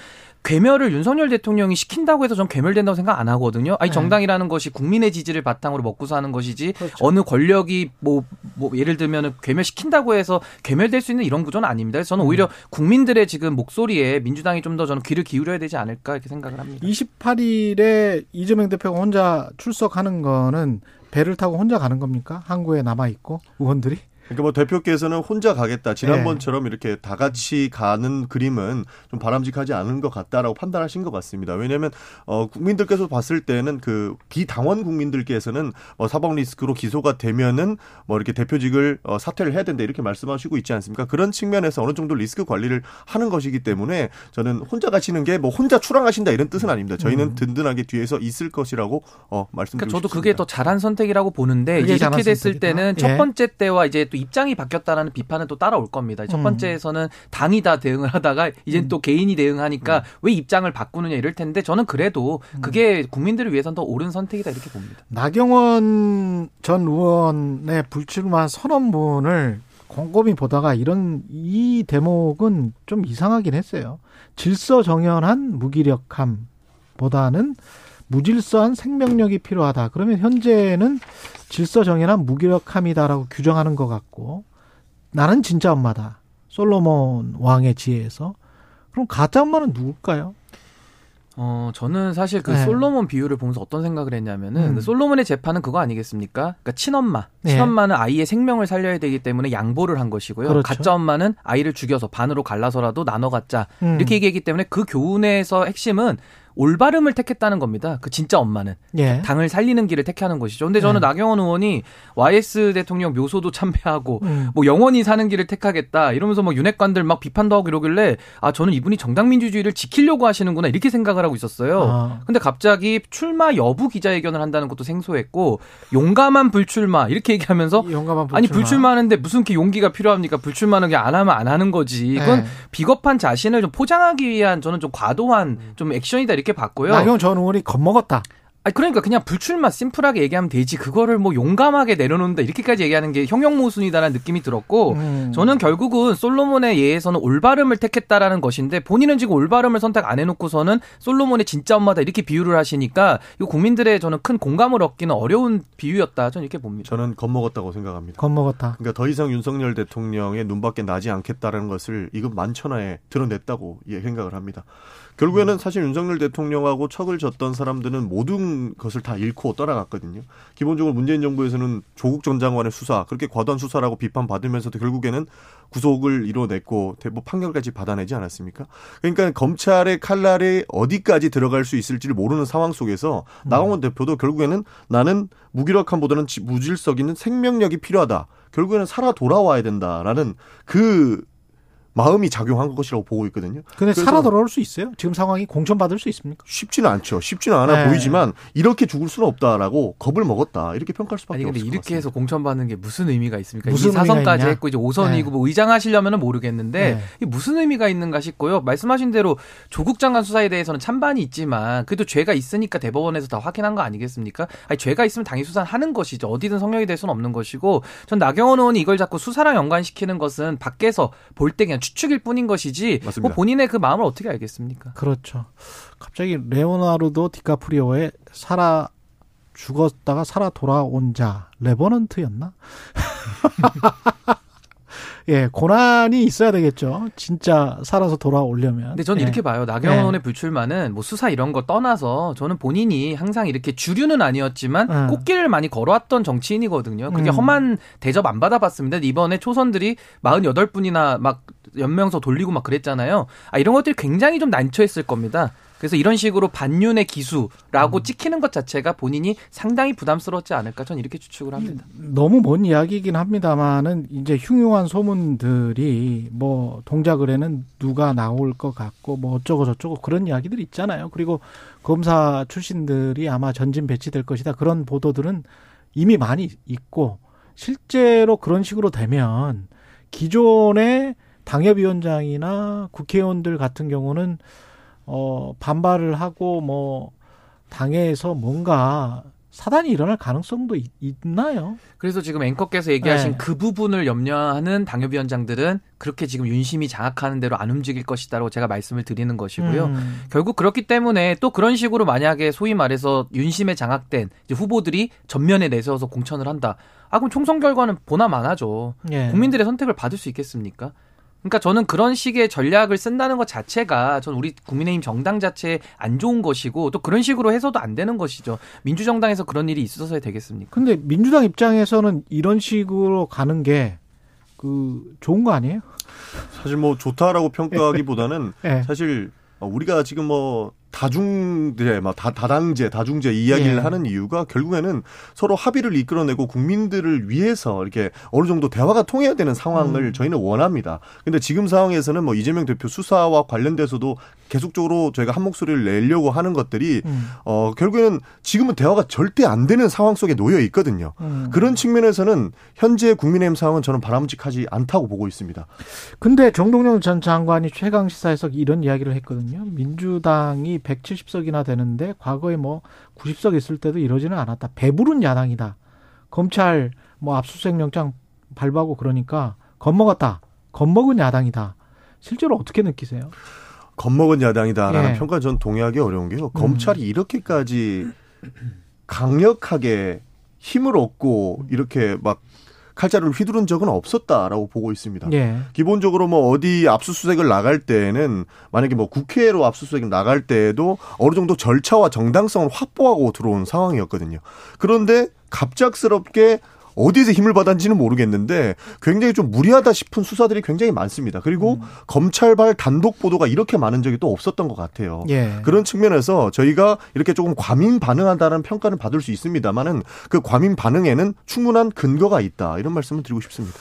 괴멸을 윤석열 대통령이 시킨다고 해서 전 괴멸된다고 생각 안 하거든요. 아니 네. 정당이라는 것이 국민의 지지를 바탕으로 먹고 사는 것이지 그렇죠. 어느 권력이 뭐, 뭐 예를 들면은 괴멸시킨다고 해서 괴멸될 수 있는 이런 구조는 아닙니다. 그래서 저는 음. 오히려 국민들의 지금 목소리에 민주당이 좀 더 저는 귀를 기울여야 되지 않을까 이렇게 생각을 합니다. 28일에 이재명 대표가 혼자 출석하는 거는 배를 타고 혼자 가는 겁니까? 항구에 남아 있고 의원들이? 그러니까 뭐 대표께서는 혼자 가겠다. 네. 지난번처럼 이렇게 다 같이 가는 그림은 좀 바람직하지 않은 것 같다라고 판단하신 것 같습니다. 왜냐하면 어 국민들께서 봤을 때는 그 비당원 국민들께서는 어 사법 리스크로 기소가 되면은 뭐 이렇게 대표직을 어 사퇴를 해야 된다 이렇게 말씀하시고 있지 않습니까? 그런 측면에서 어느 정도 리스크 관리를 하는 것이기 때문에 저는 혼자 가시는 게 뭐 혼자 출항하신다 이런 뜻은 아닙니다. 저희는 음. 든든하게 뒤에서 있을 것이라고 어 말씀드리고 그러니까 저도 싶습니다. 그게 더 잘한 선택이라고 보는데 이렇게 됐을 선택이다. 때는 예. 첫 번째 때와 이제 또 입장이 바뀌었다라는 비판은 또 따라올 겁니다. 첫 음. 번째에서는 당이 다 대응을 하다가 이제 또 개인이 대응하니까 왜 입장을 바꾸느냐 이럴 텐데 저는 그래도 그게 국민들을 위해서는 더 옳은 선택이다 이렇게 봅니다. 나경원 전 의원의 불출마 선언문을 곰곰이 보다가 이런 이 대목은 좀 이상하긴 했어요. 질서 정연한 무기력함보다는 무질서한 생명력이 필요하다. 그러면 현재는 질서 정연한 무기력함이다라고 규정하는 것 같고 나는 진짜 엄마다. 솔로몬 왕의 지혜에서 그럼 가짜 엄마는 누굴까요? 어, 저는 사실 그 네. 솔로몬 비유를 보면서 어떤 생각을 했냐면은 음. 그 솔로몬의 재판은 그거 아니겠습니까? 그러니까 친엄마. 네. 친엄마는 아이의 생명을 살려야 되기 때문에 양보를 한 것이고요. 그렇죠. 가짜 엄마는 아이를 죽여서 반으로 갈라서라도 나눠 갖자. 음. 이렇게 얘기했기 때문에 그 교훈에서 핵심은 올바름을 택했다는 겁니다. 그 진짜 엄마는 예. 당을 살리는 길을 택하는 것이죠. 근데 저는 네. 나경원 의원이 YS 대통령 묘소도 참배하고 음. 뭐 영원히 사는 길을 택하겠다 이러면서 뭐 윤핵관들 막 비판도 하고 이러길래 아 저는 이분이 정당 민주주의를 지키려고 하시는구나 이렇게 생각을 하고 있었어요. 아. 근데 갑자기 출마 여부 기자회견을 한다는 것도 생소했고 용감한 불출마 이렇게 얘기하면서 용감한 아니 불출마. 불출마하는데 무슨 이렇게 용기가 필요합니까? 불출마는 그냥 안 하면 안 하는 거지. 이건 네. 비겁한 자신을 좀 포장하기 위한 저는 좀 과도한 좀 액션이다 이렇게 봤고요. 나경원 전 의원이 겁먹었다. 아니 그러니까 그냥 불출마 심플하게 얘기하면 되지 그거를 뭐 용감하게 내려놓는다 이렇게까지 얘기하는 게 형용모순이다라는 느낌이 들었고 음. 저는 결국은 솔로몬의 예에서는 올바름을 택했다라는 것인데 본인은 지금 올바름을 선택 안 해놓고서는 솔로몬의 진짜 엄마다 이렇게 비유를 하시니까 이거 국민들의 저는 큰 공감을 얻기는 어려운 비유였다 저는 이렇게 봅니다. 저는 겁먹었다고 생각합니다. 겁먹었다. 그러니까 더 이상 윤석열 대통령의 눈밖에 나지 않겠다라는 것을 이건 만천하에 드러냈다고 예, 생각을 합니다. 결국에는 음. 사실 윤석열 대통령하고 척을 졌던 사람들은 모든 것을 다 잃고 떠나갔거든요. 기본적으로 문재인 정부에서는 조국 전 장관의 수사 그렇게 과도한 수사라고 비판받으면서도 결국에는 구속을 이뤄냈고 대법 판결까지 받아내지 않았습니까? 그러니까 검찰의 칼날이 어디까지 들어갈 수 있을지를 모르는 상황 속에서 나경원 대표도 결국에는 나는 무기력함보다는 지- 무질서 있는 생명력이 필요하다. 결국에는 살아 돌아와야 된다라는 그 마음이 작용한 것이라고 보고 있거든요. 근데 살아 돌아올 수 있어요? 지금 상황이 공천받을 수 있습니까? 쉽지는 않죠. 쉽지는 않아 네. 보이지만 이렇게 죽을 수는 없다라고 겁을 먹었다. 이렇게 평가할 수밖에 아니 근데 없을 것 이렇게 해서 공천받는 게 무슨 의미가 있습니까? 무슨 이미 사선까지 의미가 있냐? 했고 이제 5선이고 네. 뭐 의장 하시려면은 모르겠는데 네. 이게 무슨 의미가 있는가 싶고요. 말씀하신 대로 조국 장관 수사에 대해서는 찬반이 있지만 그래도 죄가 있으니까 대법원에서 다 확인한 거 아니겠습니까? 아니 죄가 있으면 당연히 수사하는 것이죠. 어디든 성역이 될 수는 없는 것이고 전 나경원 의원이 이걸 자꾸 수사랑 연관시키는 것은 밖에서 볼 때 그냥 추측일 뿐인 것이지 맞습니다. 뭐 본인의 그 마음을 어떻게 알겠습니까? 그렇죠. 갑자기 레오나르도 디카프리오의 살아 죽었다가 살아 돌아온 자 레버넌트였나? 예, 고난이 있어야 되겠죠. 진짜 살아서 돌아오려면. 근데 저는 예. 이렇게 봐요. 나경원의 불출마는 뭐 수사 이런 거 떠나서 저는 본인이 항상 이렇게 주류는 아니었지만 음. 꽃길을 많이 걸어왔던 정치인이거든요. 그게 음. 험한 대접 안 받아봤습니다. 이번에 초선들이 48분이나 막 연명서 돌리고 막 그랬잖아요. 아, 이런 것들이 굉장히 좀 난처했을 겁니다. 그래서 이런 식으로 반윤의 음. 기수라고 찍히는 것 자체가 본인이 상당히 부담스러웠지 않을까 저는 이렇게 추측을 합니다. 너무 먼 이야기이긴 합니다만은 이제 흉흉한 소문들이 뭐 동작을에는 누가 나올 것 같고 뭐 어쩌고 저쩌고 그런 이야기들이 있잖아요. 그리고 검사 출신들이 아마 전진 배치될 것이다 그런 보도들은 이미 많이 있고 실제로 그런 식으로 되면 기존의 당협위원장이나 국회의원들 같은 경우는 어 반발을 하고 뭐 당에서 뭔가 사단이 일어날 가능성도 있, 있나요? 그래서 지금 앵커께서 얘기하신 네. 그 부분을 염려하는 당협위원장들은 그렇게 지금 윤심이 장악하는 대로 안 움직일 것이다라고 제가 말씀을 드리는 것이고요. 음. 결국 그렇기 때문에 또 그런 식으로 만약에 소위 말해서 윤심에 장악된 후보들이 전면에 내세워서 공천을 한다. 아 그럼 총선 결과는 보나 마나죠. 예. 국민들의 선택을 받을 수 있겠습니까? 그러니까 저는 그런 식의 전략을 쓴다는 것 자체가 전 우리 국민의힘 정당 자체에 안 좋은 것이고 또 그런 식으로 해서도 안 되는 것이죠. 민주정당에서 그런 일이 있어서야 되겠습니까? 근데 민주당 입장에서는 이런 식으로 가는 게 그 좋은 거 아니에요? 사실 뭐 좋다라고 평가하기보다는 예. 사실 우리가 지금 뭐 다중제, 막 다, 다당제, 다중제 이야기를 예. 하는 이유가 결국에는 서로 합의를 이끌어내고 국민들을 위해서 이렇게 어느 정도 대화가 통해야 되는 상황을 음. 저희는 원합니다. 근데 지금 상황에서는 뭐 이재명 대표 수사와 관련돼서도 계속적으로 저희가 한 목소리를 내려고 하는 것들이 음. 어 결국에는 지금은 대화가 절대 안 되는 상황 속에 놓여 있거든요. 음. 그런 측면에서는 현재 국민의힘 상황은 저는 바람직하지 않다고 보고 있습니다. 근데 정동영 전 장관이 최강 시사에서 이런 이야기를 했거든요. 민주당이 170석이나 되는데 과거에 뭐 90석 있을 때도 이러지는 않았다. 배부른 야당이다. 검찰 뭐 압수수색 영장 발부하고 그러니까 겁먹었다. 겁먹은 야당이다. 실제로 어떻게 느끼세요? 겁먹은 야당이다라는 예. 평가 전 동의하기 어려운 게요. 검찰이 이렇게까지 강력하게 힘을 얻고 이렇게 막 칼자루를 휘두른 적은 없었다라고 보고 있습니다. 예. 기본적으로 뭐 어디 압수수색을 나갈 때에는 만약에 뭐 국회로 압수수색을 나갈 때에도 어느 정도 절차와 정당성을 확보하고 들어온 상황이었거든요. 그런데 갑작스럽게 어디에서 힘을 받았는지는 모르겠는데 굉장히 좀 무리하다 싶은 수사들이 굉장히 많습니다. 그리고 음. 검찰발 단독 보도가 이렇게 많은 적이 또 없었던 것 같아요. 예. 그런 측면에서 저희가 이렇게 조금 과민 반응한다는 평가는 받을 수 있습니다만은 그 과민 반응에는 충분한 근거가 있다 이런 말씀을 드리고 싶습니다.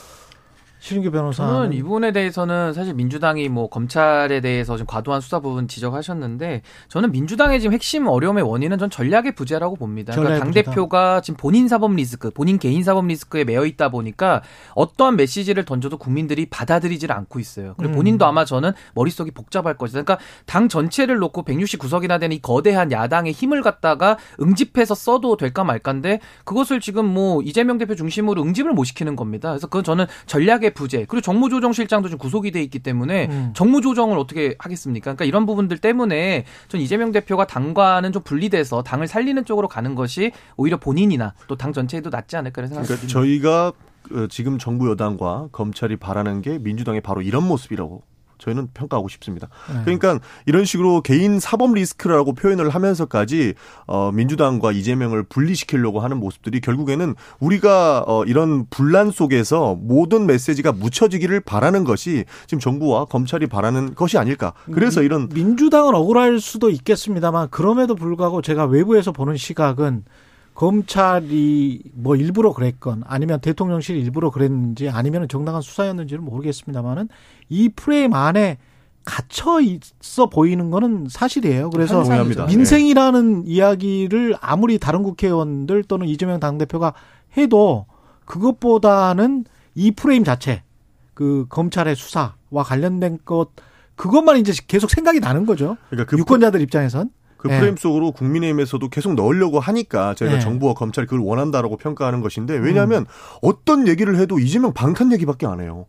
신은규 변호사는 저는 이 부분에 대해서는 사실 민주당이 뭐 검찰에 대해서 좀 과도한 수사 부분 지적하셨는데 저는 민주당의 지금 핵심 어려움의 원인은 전 전략의 부재라고 봅니다. 그러니까 당 대표가 지금 본인 사법 리스크, 본인 개인 사법 리스크에 매여 있다 보니까 어떠한 메시지를 던져도 국민들이 받아들이질 않고 있어요. 그리고 음. 본인도 아마 저는 머릿속이 복잡할 것이다. 그러니까 당 전체를 놓고 169석이나 되는 이 거대한 야당의 힘을 갖다가 응집해서 써도 될까 말까인데 그것을 지금 뭐 이재명 대표 중심으로 응집을 못 시키는 겁니다. 그래서 그건 저는 전략의 부재 그리고 정무조정실장도 지금 구속이 돼 있기 때문에 음. 정무조정을 어떻게 하겠습니까? 그러니까 이런 부분들 때문에 전 이재명 대표가 당과는 좀 분리돼서 당을 살리는 쪽으로 가는 것이 오히려 본인이나 또 당 전체에도 낫지 않을까 이런 생각이 그러니까 듭니다. 저희가 어, 지금 정부 여당과 검찰이 바라는 게 민주당의 바로 이런 모습이라고 저희는 평가하고 싶습니다. 네. 그러니까 이런 식으로 개인 사법 리스크라고 표현을 하면서까지 어 민주당과 이재명을 분리시키려고 하는 모습들이 결국에는 우리가 어 이런 분란 속에서 모든 메시지가 묻혀지기를 바라는 것이 지금 정부와 검찰이 바라는 것이 아닐까. 그래서 민- 이런 민주당은 억울할 수도 있겠습니다만 그럼에도 불구하고 제가 외부에서 보는 시각은 검찰이 뭐 일부러 그랬건 아니면 대통령실 일부러 그랬는지 아니면 정당한 수사였는지는 모르겠습니다만은 이 프레임 안에 갇혀 있어 보이는 거는 사실이에요. 그래서 동의합니다. 민생이라는 이야기를 아무리 다른 국회의원들 또는 이재명 당대표가 해도 그것보다는 이 프레임 자체 그 검찰의 수사와 관련된 것 그것만 이제 계속 생각이 나는 거죠. 그러니까 그 유권자들 입장에선 그 예. 프레임 속으로 국민의힘에서도 계속 넣으려고 하니까 저희가 네. 정부와 검찰이 그걸 원한다라고 평가하는 것인데 왜냐하면 어떤 얘기를 해도 이재명 방탄 얘기밖에 안 해요.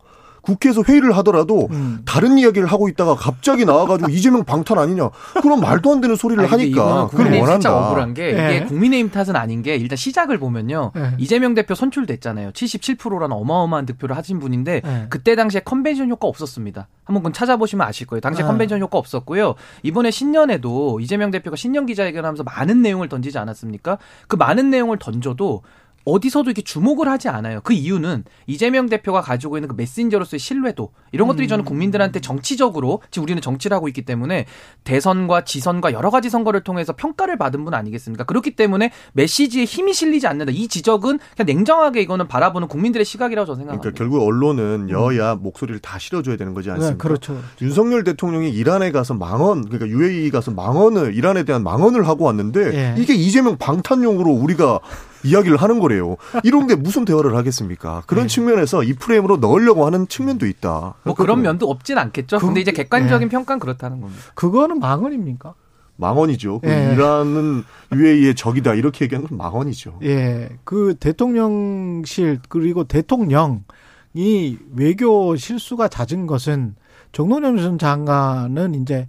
국회에서 회의를 하더라도 음. 다른 이야기를 하고 있다가 갑자기 나와가지고 이재명 방탄 아니냐 그런 말도 안 되는 소리를 아니, 하니까 그걸 원한다. 살짝 억울한 게 예. 이게 국민의힘 탓은 아닌 게 일단 시작을 보면요. 예. 이재명 대표 선출됐잖아요. 77%라는 어마어마한 득표를 하신 분인데 예. 그때 당시에 컨벤션 효과 없었습니다. 한번 그건 찾아보시면 아실 거예요. 당시에 아. 컨벤션 효과 없었고요. 이번에 신년에도 이재명 대표가 신년 기자회견하면서 많은 내용을 던지지 않았습니까? 그 많은 내용을 던져도 어디서도 이렇게 주목을 하지 않아요. 그 이유는 이재명 대표가 가지고 있는 그 메신저로서의 신뢰도 이런 것들이 저는 국민들한테 정치적으로 지금 우리는 정치를 하고 있기 때문에 대선과 지선과 여러 가지 선거를 통해서 평가를 받은 분 아니겠습니까? 그렇기 때문에 메시지에 힘이 실리지 않는다. 이 지적은 그냥 냉정하게 이거는 바라보는 국민들의 시각이라고 저는 생각합니다. 그러니까 결국 언론은 여야 목소리를 다 실어줘야 되는 거지 않습니까? 네, 그렇죠. 윤석열 대통령이 이란에 가서 망언, 그러니까 UAE 가서 망언을 이란에 대한 망언을 하고 왔는데 예. 이게 이재명 방탄용으로 우리가 이야기를 하는 거래요. 이런 게 무슨 대화를 하겠습니까? 그런 예. 측면에서 이 프레임으로 넣으려고 하는 측면도 있다. 뭐 그런 면도 없진 않겠죠. 근데 이제 객관적인 예. 평가는 그렇다는 겁니다. 그거는 망언입니까? 망언이죠. 그 예. 이란은 UAE의 적이다 이렇게 얘기하는 건 망언이죠. 예, 그 대통령실 그리고 대통령이 외교 실수가 잦은 것은 정동영 전 장관은 이제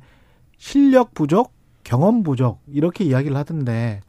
실력 부족, 경험 부족 이렇게 이야기를 하던데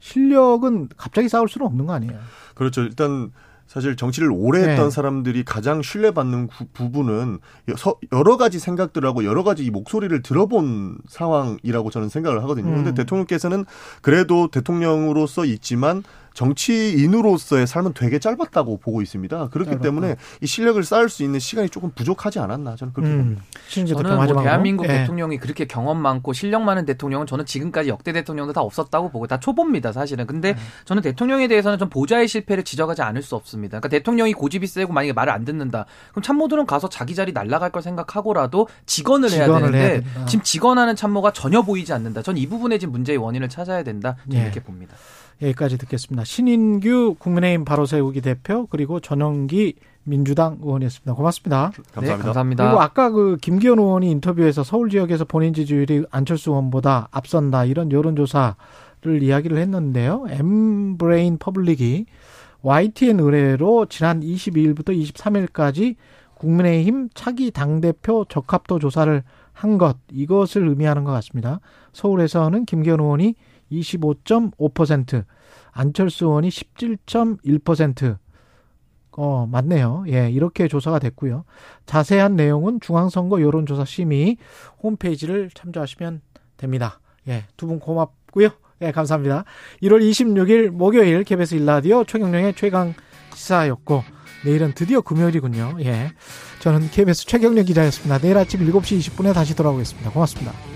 실력은 갑자기 쌓을 수는 없는 거 아니에요? 그렇죠. 일단 사실 정치를 오래 네. 했던 사람들이 가장 신뢰받는 구- 부분은 여- 여러 가지 생각들하고 여러 가지 이 목소리를 들어본 상황이라고 저는 생각을 하거든요. 음. 근데 대통령께서는 그래도 대통령으로서 있지만 정치인으로서의 삶은 되게 짧았다고 보고 있습니다. 그렇기 짧았다. 때문에 이 실력을 쌓을 수 있는 시간이 조금 부족하지 않았나 저는 그렇게 봅니다. 음, 신지 저는 대표 뭐 대한민국 예. 대통령이 그렇게 경험 많고 실력 많은 대통령은 저는 지금까지 역대 대통령도 다 없었다고 보고 다 초보입니다 사실은. 근데 네. 저는 대통령에 대해서는 좀 보좌의 실패를 지적하지 않을 수 없습니다. 그러니까 대통령이 고집이 세고 만약에 말을 안 듣는다. 그럼 참모들은 가서 자기 자리 날라갈 걸 생각하고라도 직원을 해야 직원을 되는데 해야. 지금 직원하는 참모가 전혀 보이지 않는다. 전 이 부분에 지금 문제의 원인을 찾아야 된다. 저는 예. 이렇게 봅니다. 여기까지 듣겠습니다. 신인규 국민의힘 바로 세우기 대표 그리고 전영기 민주당 의원이었습니다. 고맙습니다. 감사합니다. 네, 감사합니다. 그리고 아까 그 김기현 의원이 인터뷰에서 서울 지역에서 본인 지지율이 안철수 의원보다 앞선다 이런 여론조사를 이야기를 했는데요. 엠브레인 퍼블릭이 YTN 의뢰로 지난 22일부터 23일까지 국민의힘 차기 당대표 적합도 조사를 한 것 이것을 의미하는 것 같습니다. 서울에서는 김기현 의원이 25.5%, 안철수 의원이 17.1%, 어, 맞네요. 예, 이렇게 조사가 됐고요. 자세한 내용은 중앙선거 여론조사 심의 홈페이지를 참조하시면 됩니다. 예, 두 분 고맙고요. 예, 감사합니다. 1월 26일 목요일 KBS 일라디오 최경령의 최강 시사였고 내일은 드디어 금요일이군요. 예. 저는 KBS 최경련 기자였습니다. 내일 아침 7시 20분에 다시 돌아오겠습니다. 고맙습니다.